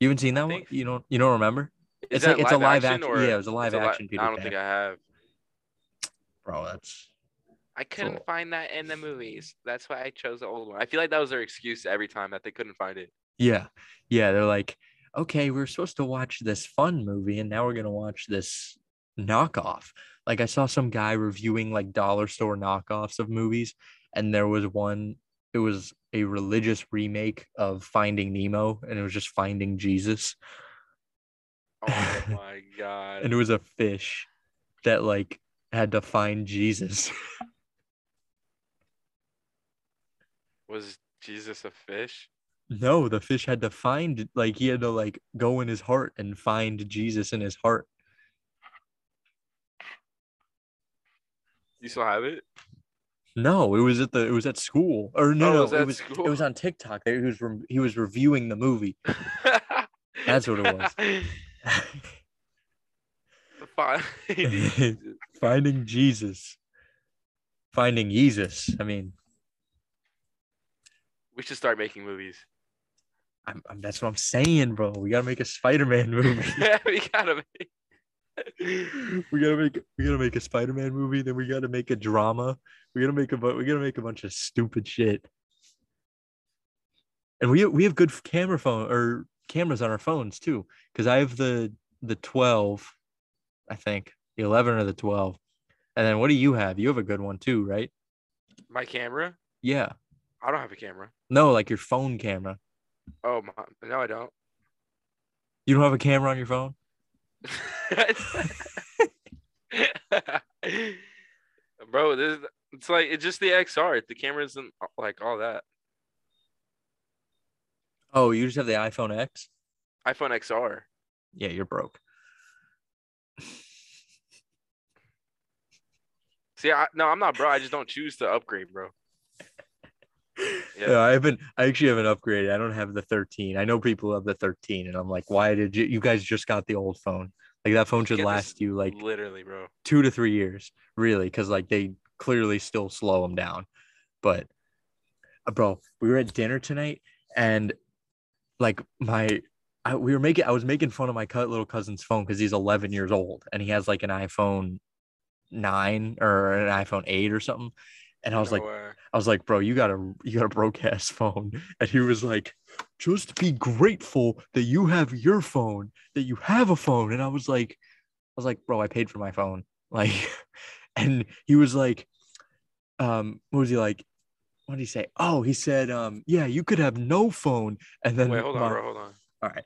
You haven't seen that one? You don't you don't remember? Is It's like- it's a live action action- yeah, it was a live li- action Peter I don't Pan. think I have. Bro, that's I couldn't Cool. find that in the movies. That's why I chose the old one. I feel like that was their excuse every time that they couldn't find it. yeah. Yeah, they're like, okay, we are supposed to watch this fun movie and now we're gonna watch this knockoff. Like I saw some guy reviewing like dollar store knockoffs of movies, and there was one, it was a religious remake of Finding Nemo, and it was just finding Jesus. Oh (laughs) my god. And it was a fish that like had to find Jesus. (laughs) was Jesus a fish? No, the fish had to find like he had to like go in his heart and find Jesus in his heart. You still have it? No, it was at the it was at school. Or no, Oh, no, it was it was school? it was on TikTok. He was re- he was reviewing the movie. (laughs) That's what it was. (laughs) (laughs) Finding Jesus. Finding Jesus. I mean, we should start making movies. I'm, I'm, that's what I'm saying, bro. We gotta make a Spider-Man movie. Yeah, we gotta make. We gotta make we gotta make a Spider-Man movie. Then we gotta make a drama. We gotta make a we gotta make a bunch of stupid shit. And we we have good camera phone or cameras on our phones too. Because I have the the 12, I think the 11 or the 12. And then what do you have? You have a good one too, right? My camera? Yeah. I don't have a camera. No, like your phone camera. Oh my, no, I don't. You don't have a camera on your phone? (laughs) Bro, this it's like it's just the XR. The camera isn't like all that. Oh, you just have the iPhone X? iPhone XR. Yeah, you're broke. See, I, no, I'm not, bro. I just don't choose to upgrade, bro. Yeah. Yeah, I haven't. I actually haven't upgraded. I don't have the 13. I know people have the 13, and I'm like, why did you? You guys just got the old phone. Like that phone should last you like Literally, bro. two to three years, really, because like they clearly still slow them down. But, uh, bro, we were at dinner tonight, and like my, I, we were making. I was making fun of my cut little cousin's phone because he's 11 years old and he has like an iPhone nine or an iPhone eight or something. And I was No like, way. I was like, bro, you got a you got a broke ass phone. (laughs) And he was like, just be grateful that you have your phone, that you have a phone. And I was like, I was like, bro, I paid for my phone. (laughs) Like, and he was like, um, what was he like? What did he say? Oh, he said, um, yeah, you could have no phone. And then Wait, hold on, my- bro. Hold on. all right.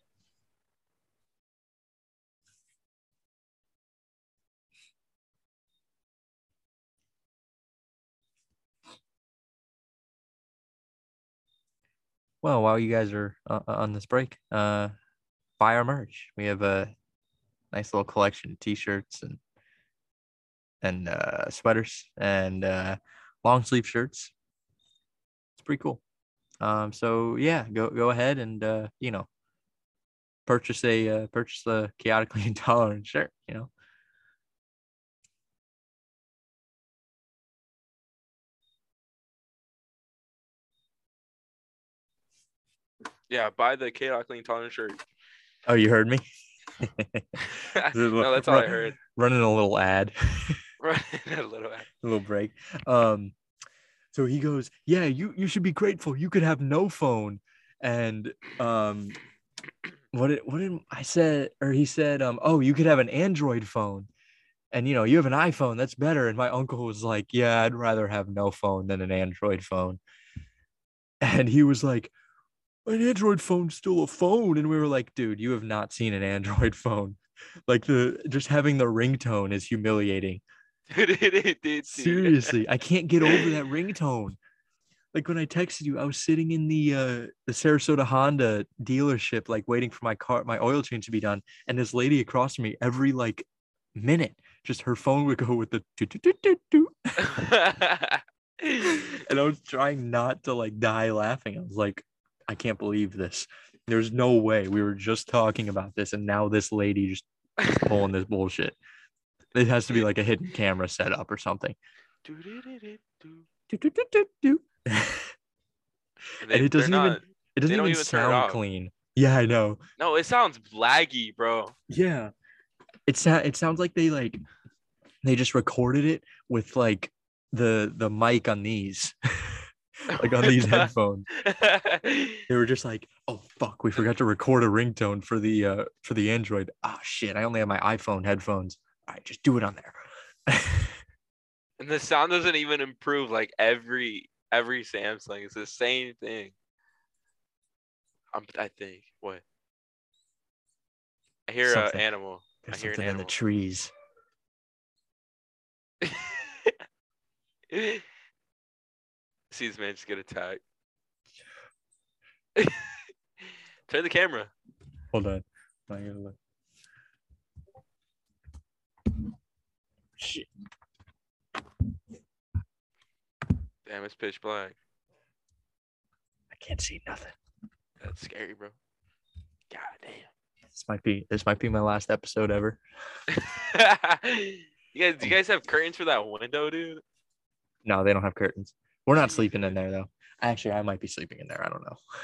Well, while you guys are uh, on this break, uh, buy our merch. We have a nice little collection of t-shirts and and uh, sweaters and uh, long sleeve shirts. It's pretty cool. Um, so yeah, go go ahead and uh, you know purchase a uh, purchase the chaotically (laughs) intolerant shirt. You know, Yeah, buy the chaotically intolerant shirt. oh, you heard me. (laughs) (laughs) no, that's all I heard. Running a little ad. (laughs) running a little. ad. a little break. Um, so he goes, "Yeah, you you should be grateful. You could have no phone." And um, what did what did I said? Or he said, um, "Oh, you could have an Android phone." And you know, you have an iPhone, that's better. And my uncle was like, Yeah, I'd rather have no phone than an Android phone. And he was like, An Android phone's still a phone. And we were like, Dude, you have not seen an Android (laughs) phone. Like the just having the ringtone is humiliating. Dude, (laughs) it, it did. dude. Seriously, I can't get over that ringtone. Like when I texted you, I was sitting in the uh the Sarasota Honda dealership, like waiting for my car, my oil change to be done, and this lady across from me, every like minute, just her phone would go with the (laughs) and I was trying not to like die laughing. I was like, I can't believe this. There's no way we were just talking about this, and now this lady just pulling this bullshit. It has to be like a hidden camera setup or something. They- and it doesn't they're even not- it doesn't even even sound clean. Yeah, I know. No, it sounds laggy, bro. Yeah. It sounds it sounds like they like they just recorded it with like the the mic on these. (laughs) (laughs) like on these headphones. (laughs) They were just like, oh fuck, we forgot to record a ringtone for the uh for the Android. Ah shit, I only have my iPhone headphones. All right, just do it on there. (laughs) and the sound doesn't even improve like every every Samsung. It's the same thing. I'm, I think. What? I hear an animal. There's I hear an something in the trees. See this man just get attacked. (laughs) Turn the camera. Hold on. I gotta look. Shit. Damn, it's pitch black. I can't see nothing. That's scary, bro. God damn. This might be this might be my last episode ever. damn. (laughs) you guys, do you guys have curtains for that window, dude? No, they don't have curtains. We're not sleeping in there though. Actually, I might be sleeping in there. I don't know. I'm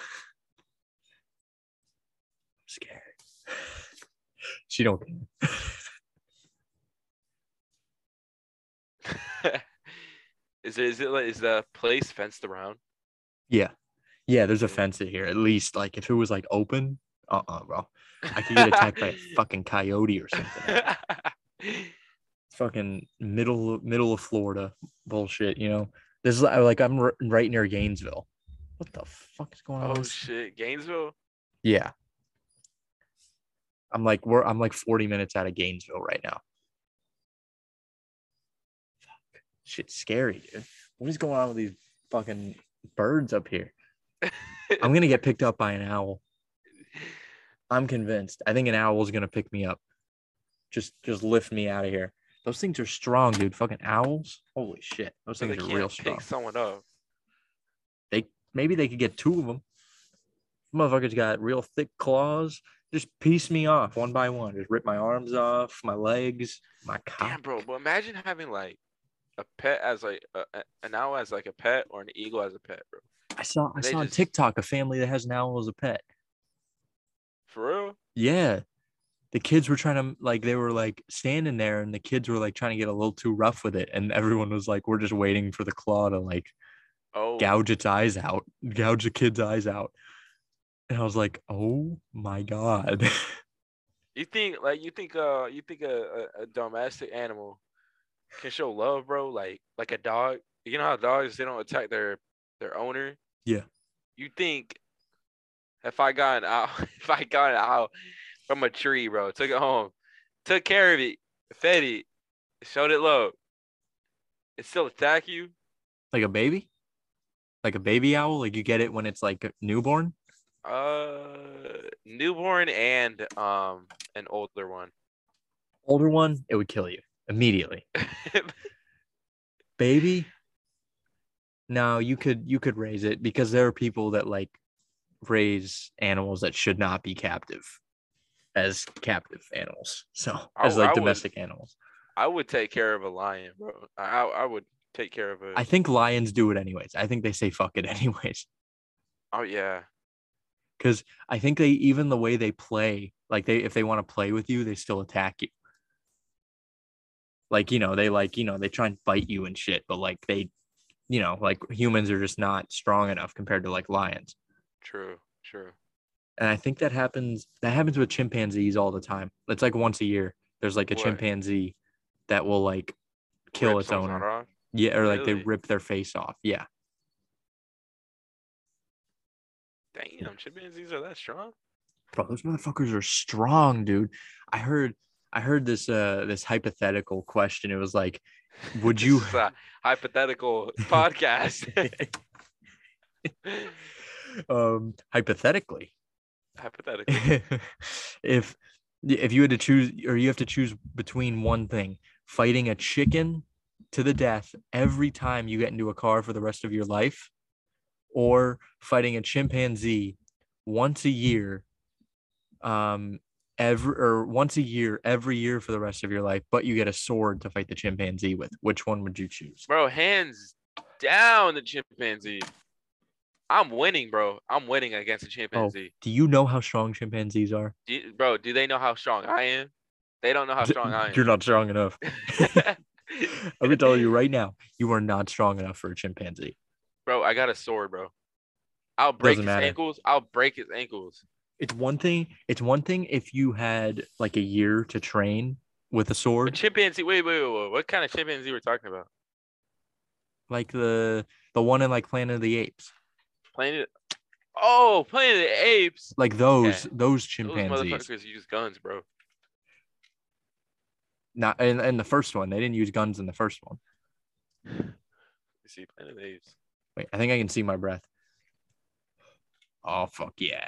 scared. (laughs) She don't care. (laughs) is it is it like is the place fenced around? Yeah. Yeah, there's a fence in here. At least like if it was like open, uh-uh, bro. I could get attacked by a (laughs) fucking coyote or something. It's fucking middle middle of Florida bullshit, you know. This is like I'm r- right near Gainesville. What the fuck is going on? oh shit, Gainesville. Yeah. I'm like we're I'm like 40 minutes out of Gainesville right now. Fuck. Shit's scary, dude. What is going on with these fucking birds up here? (laughs) I'm gonna get picked up by an owl. I'm convinced. I think an owl is gonna pick me up. Just just lift me out of here. Those things are strong, dude. Fucking owls. Holy shit. Those So they things are can't real pick strong. someone up. They maybe they could get two of them. Motherfuckers got real thick claws. Just piece me off one by one. Just rip my arms off, my legs, my cock. Damn, bro. But imagine having like a pet as like a, a- an owl as like a pet or an eagle as a pet, bro. I saw I They saw on TikTok a family that has an owl as a pet. For real? Yeah. The kids were trying to like they were like standing there and the kids were like trying to get a little too rough with it. And everyone was like, we're just waiting for the claw to like Oh, gouge its eyes out, gouge the kid's eyes out. And I was like, oh my God. (laughs) you think like you think uh you think a, a, a domestic animal can show love, bro? Like like a dog. You know how dogs they don't attack their their owner. Yeah. You think if I got an owl, (laughs) if I got an owl from a tree, bro, took it home, took care of it, fed it, showed it love, it still attack you? like a baby? Like a baby owl? Like you get it when it's like newborn? Uh, newborn and um an older one. Older one, it would kill you immediately. (laughs) Baby? No, you could you could raise it because there are people that like raise animals that should not be captive as captive animals. So I- as like I would- domestic animals. I would take care of a lion, bro. I I, I would take care of a. I think lions do it anyways. I think they say fuck it (laughs) anyways. oh yeah. Because I think they even the way they play, like they if they want to play with you, they still attack you. Like, you know, they like, you know, they try and bite you and shit, but like they, you know, like humans are just not strong enough compared to like lions. True. True. And I think that happens that happens with chimpanzees all the time. It's like once a year. There's like a What? chimpanzee that will like kill Rip its owner. Yeah, or like they rip their face off. Yeah. Damn, chimpanzees are that strong? Bro, those motherfuckers are strong, dude. I heard I heard this uh this hypothetical question. It was like, would (laughs) you a hypothetical (laughs) podcast. (laughs) um hypothetically hypothetical. (laughs) if if you had to choose or you have to choose between one thing fighting a chicken to the death every time you get into a car for the rest of your life or fighting a chimpanzee once a year um every or once a year every year for the rest of your life but you get a sword to fight the chimpanzee with which one would you choose Bro, hands down the chimpanzee. I'm winning, bro. I'm winning against a oh, chimpanzee. do you know how strong chimpanzees are Do you- bro, do they know how strong I am? They don't know how strong I am. you're not strong enough (laughs) i'm gonna tell you right now you are not strong enough for a chimpanzee bro, I got a sword, bro. I'll break Doesn't his matter. ankles. I'll break his ankles. it's one thing it's one thing if you had like a year to train with a sword. A chimpanzee. Wait, wait, wait, wait. What kind of chimpanzee we're talking about? like the the one in like planet of the apes Planet. Oh, Planet of the Apes. like those Okay. those Those chimpanzees motherfuckers use guns, bro. not in, in the first one they didn't use guns in the first one You see, Planet of the Apes. wait i think i can see my breath oh fuck yeah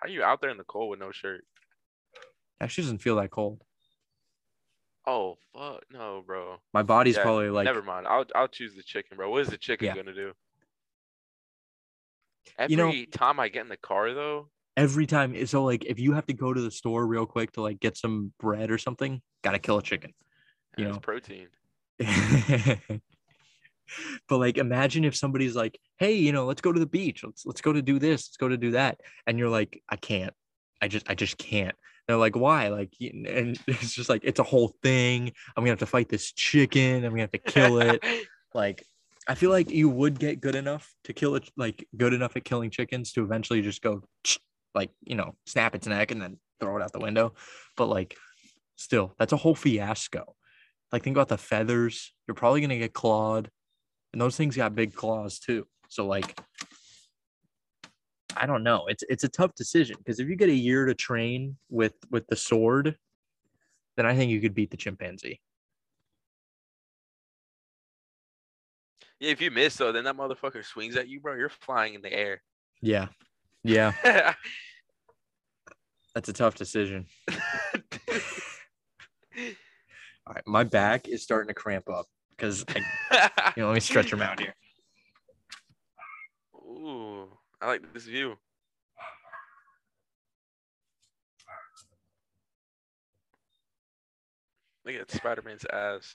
How are you out there in the cold with no shirt? Actually, doesn't feel that cold. Oh fuck no, bro. My body's Yeah, probably like Never mind. I'll I'll choose the chicken, bro. What is the chicken Yeah. gonna do? Every You know- time I get in the car though, every time. Eh, so like, if you have to go to the store real quick to like get some bread or something, gotta kill a chicken. You it's know. protein. (laughs) but like imagine if somebody's like hey you know let's go to the beach let's let's go to do this let's go to do that and you're like i can't i just i just can't they're like why like and (laughs) it's just like it's a whole thing i'm gonna have to fight this chicken i'm gonna have to kill it (laughs) like i feel like you would get good enough to kill it like good enough at killing chickens to eventually just go like you know snap its neck and then throw it out the window. But like still that's a whole fiasco. Like think about the feathers. You're probably gonna get clawed. And those things got big claws too. So like i don't know. It's it's a tough decision because if you get a year to train with with the sword then i think you could beat the chimpanzee yeah, if you miss though, then that motherfucker swings at you, bro. You're flying in the air. yeah yeah (laughs) that's a tough decision all right my back is starting to cramp up because I, (laughs) you know let me stretch them out here Ooh, I like this view. Look at Spider-Man's ass.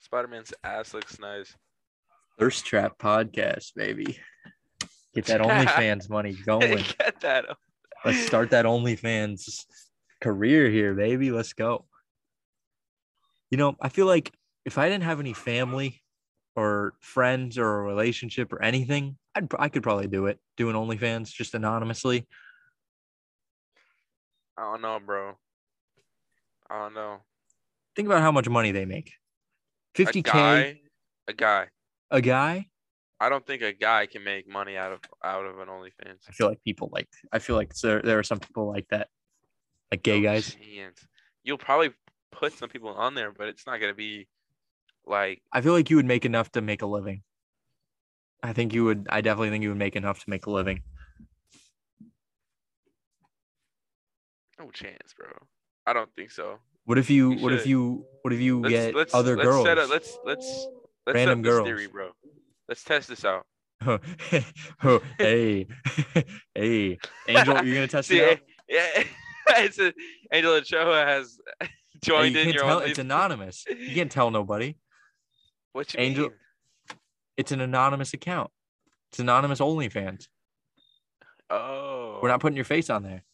Spider-Man's ass looks nice. Thirst trap podcast baby get that onlyfans money (laughs) going Get that. Let's start that OnlyFans career here, baby. Let's go. You know, I feel like if I didn't have any family or friends or a relationship or anything, I'd I could probably do it. Doing OnlyFans just anonymously. I don't know, bro. I don't know. Think about how much money they make. 50k guy, a guy. A guy. I don't think a guy can make money out of out of an OnlyFans. I feel like people like I feel like there there are some people like that. Like gay No guys. chance. You'll probably put some people on there, but it's not gonna be like I feel like you would make enough to make a living. I think you would I definitely think you would make enough to make a living. no chance, bro. I don't think so. What if you, You what if you what if you Let's get let's other let's girls? set up, let's let's let's Random girls. theory, bro. Let's test this out. (laughs) Oh, (laughs) oh, hey, (laughs) hey, Angel, you're gonna test See, it out? yeah, it's a, Angela Ochoa has Hey, joined you in your tell, it's anonymous. You can't tell nobody. What you Angel- mean? It's an anonymous account. It's anonymous OnlyFans. Oh, We're not putting your face on there.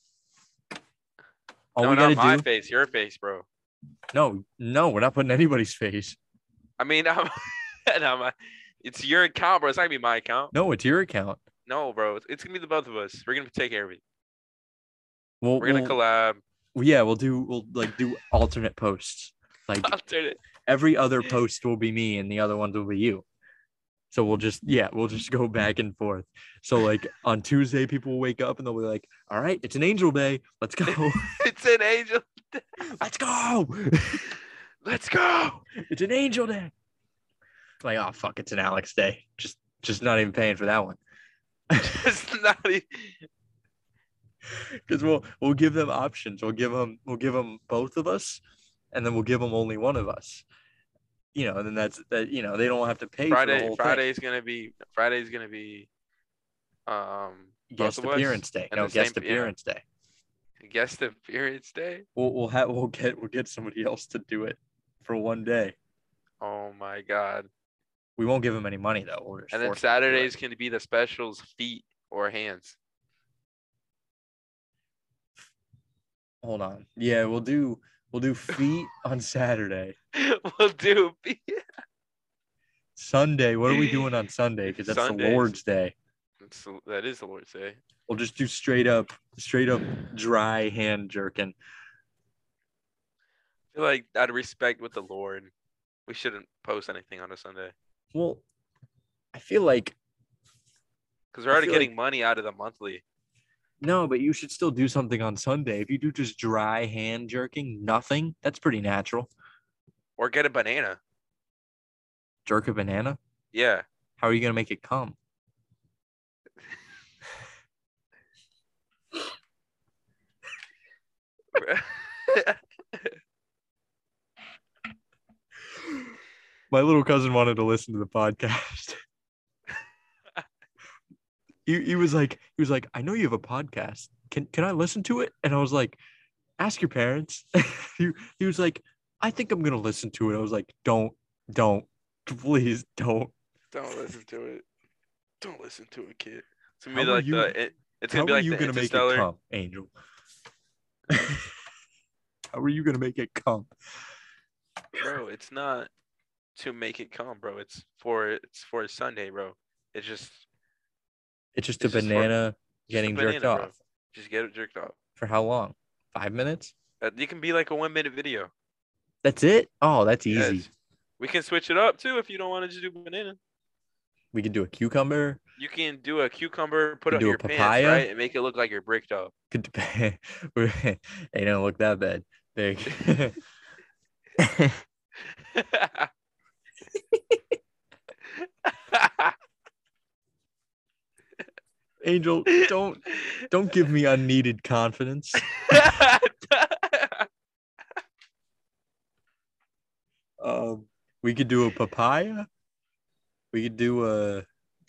All no, we not my do. face, your face, bro. No, no, we're not putting anybody's face. I mean, I'm, (laughs) no, my, it's your account, bro. It's not gonna be my account. No, it's your account. No, bro. It's, gonna be the both of us. We're gonna take care of it. We'll, We're gonna we'll- collab. yeah, we'll do we'll like do alternate posts. Like (laughs) it. every other (laughs) post will be me and the other ones will be you. So we'll just yeah, we'll just go back and forth. So like on Tuesday, people will wake up and they'll be like, "All right, it's an Angel Day. Let's go, It's an angel. let's go. Let's go. it's an Angel Day." Like oh fuck, it's an Alex Day. Just just not even paying for that one (laughs) It's not e- (laughs) because we'll we'll give them options. We'll give them we'll give them both of us, and then we'll give them only one of us. You know, and then that's that. You know, they don't have to pay Friday. whole thing. Friday's gonna be. Friday's gonna be. Um, guest appearance day. No, the same- guest yeah. appearance day. guest appearance day. We'll we'll have we'll get we'll get somebody else to do it for one day. Oh my god. We won't give them any money though. We'll And then force them to. Saturdays can be the specials, feet or hands. Hold on. Yeah, we'll do we'll do feet (laughs) on Saturday. we'll do feet. Sunday. What are we (laughs) doing on Sunday? Because that's the Lord's Day. It's- That is the Lord's Day. We'll just do straight up straight up dry hand jerking. I feel like out of respect with the Lord, we shouldn't post anything on a Sunday Well, I feel like because we're already getting money out of the monthly. no, but you should still do something on Sunday. If you do just dry hand jerking, nothing, that's pretty natural. Or get a banana. Jerk a banana? Yeah. How are you gonna make it come? (laughs) (laughs) (laughs) My little cousin wanted to listen to the podcast. (laughs) he, he was like, he was like, I know you have a podcast. Can can I listen to it? And I was like, ask your parents. (laughs) he, he was like, I think I'm gonna listen to it. I was like, don't, don't, please don't. Don't listen to it. Don't listen to it, kid. It's gonna How be are like you- the. It, it's How gonna be are like you the gonna make it Interstellar. come, Angel? (laughs) How are you gonna make it come? bro. It's not to make it come, bro. It's for it's for a Sunday, bro. It's just It's just It's a just for- banana just a getting jerked banana, bro. off. just get it jerked off. For how long? Five minutes? Uh, It can be like a one minute video. That's it? Oh, that's easy. Yes. We can switch it up too if you don't want to just do banana. We can do a cucumber. You can do a cucumber, put You up do your pants, right, and make it look like you're bricked up. Could (laughs) they don't look that bad. Big. (laughs) (laughs) Angel, (laughs) don't don't give me unneeded confidence. Um, we could do a papaya. We could do a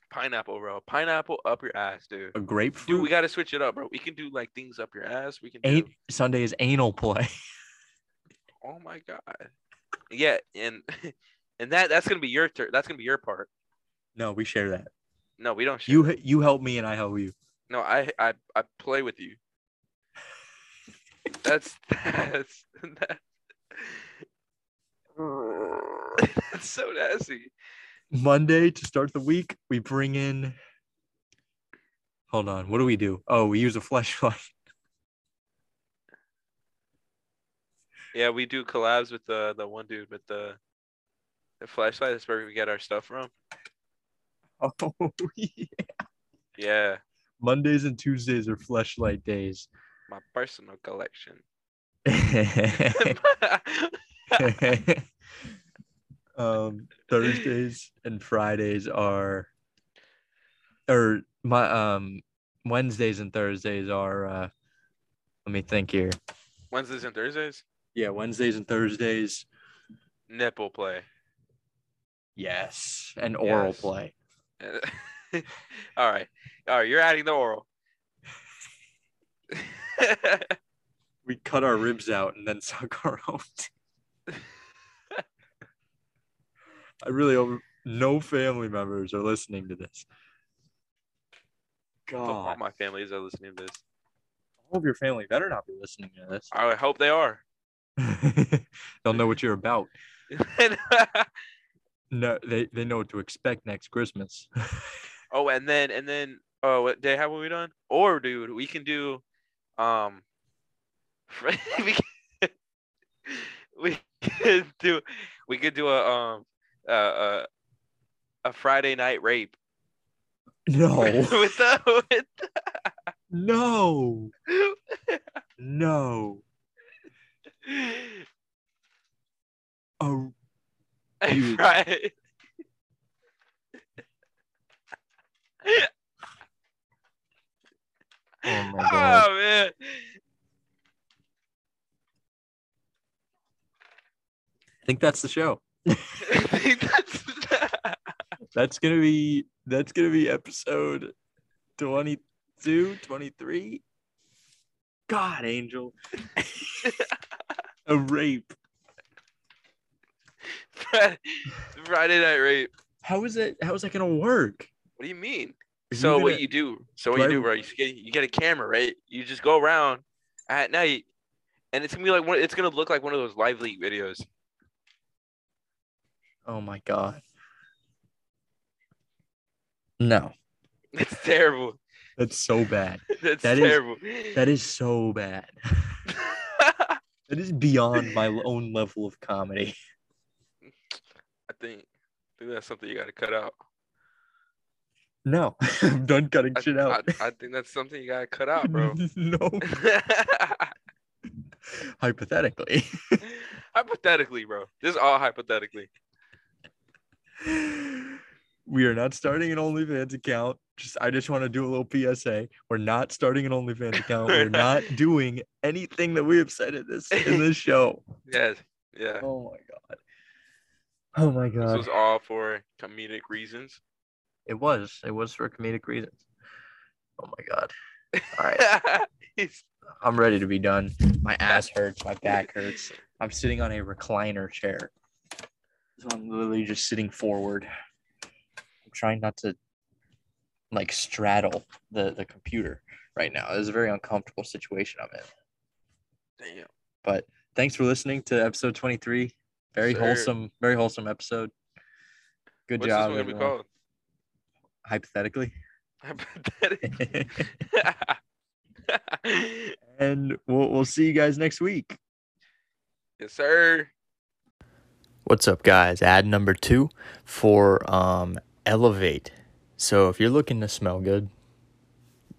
Pineapple, bro. Pineapple up your ass, dude. a grapefruit. Dude, we gotta switch it up, bro. We can do like things up your ass. We can do. Sunday is anal play. (laughs) Oh my god. Yeah, and (laughs) and that that's gonna be your turn. That's gonna be your part. No, we share that. No, we don't. Share. You you help me and I help you. No, I I I play with you. That's (laughs) that's that's, (laughs) that's so nasty. Monday to start the week, we bring in. Hold on, what do we do? Oh, we use a flashlight. (laughs) Yeah, we do collabs with the the one dude with the the flashlight. That's where we get our stuff from. Oh, (laughs) yeah. Yeah, Mondays and Tuesdays are flashlight days. my personal collection. (laughs) (laughs) um, Thursdays and Fridays are, or my um, Wednesdays and Thursdays are. Uh, let me think here. Wednesdays and Thursdays, Yeah, Wednesdays and Thursdays. nipple play. Yes, and oral Yes. play. (laughs) all right, all right. You're adding the oral. (laughs) We cut our ribs out and then (laughs) suck our own. teeth. I really hope no family members are listening to this. All God, my families are listening to this. all of your family better not be listening to this. I hope they are. They'll know what you're about. No, they, they know what to expect next Christmas. (laughs) oh, and then and then oh, what day have we done? Or dude, we can do, um, (laughs) we can, we could do we could do a um uh, uh a Friday night rape no, (laughs) with the with no, no. Oh, a (laughs) Friday. oh my oh, god. Oh man. I think that's the show. (laughs) That's That's gonna be that's gonna be episode 22, 23. God, Angel. (laughs) A rape. (laughs) Friday night rape. How is it? How is that gonna work? What do you mean? Are So you what gonna- you do? So what do you I- do, bro? You get you get a camera, right? You just go around at night, and it's gonna be like one. It's gonna look like one of those LiveLeak videos. Oh my god. No, (laughs) It's terrible. that's so bad. (laughs) That's That is- terrible. That is so bad. That is beyond my own level of comedy. I think, I think that's something you got to cut out. No, I'm (laughs) done cutting I, shit out. I, I think that's something you got to cut out, bro. (laughs) no, (laughs) hypothetically. hypothetically, bro. This is all hypothetically. we are not starting an OnlyFans account. just I just want to do a little PSA. We're not starting an OnlyFans account. We're not doing anything that we have said in this in this show. Yes. Yeah. Oh my god. (laughs) Oh my god. This was all for comedic reasons. It was. It was for comedic reasons. Oh my god. All right. (laughs) I'm ready to be done. My ass hurts. My back hurts. I'm sitting on a recliner chair. So I'm literally just sitting forward. I'm trying not to like straddle the, the computer right now. It's a very uncomfortable situation I'm in. Damn. But thanks for listening to episode 23. Very Sir. wholesome, very wholesome episode. Good What's job. this one gonna be called? Hypothetically. (laughs) Hypothetic. (laughs) (laughs) and we'll, we'll see you guys next week. yes, sir. What's up, guys? Ad number two for um, Elevate. So if you're looking to smell good,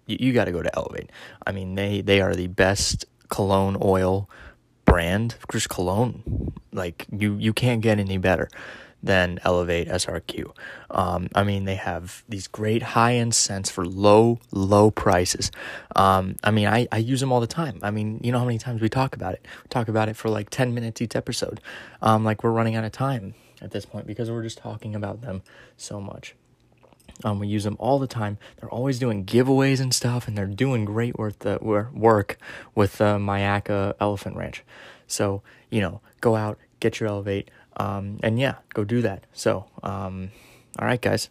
you, you got to go to Elevate. I mean, they they are the best cologne oil brand. Just cologne, like you you can't get any better than Elevate SRQ. Um, I mean, they have these great high end scents for low low prices. Um, I mean, I, I use them all the time. I mean, you know how many times we talk about it? We talk about it for like 10 minutes each episode. Um, like we're running out of time at this point because we're just talking about them so much. Um, we use them all the time. They're always doing giveaways and stuff, and they're doing great work, the, work with the Myakka Elephant Ranch. So, you know, go out, get your Elevate, um, and yeah, go do that. So, um, all right, guys.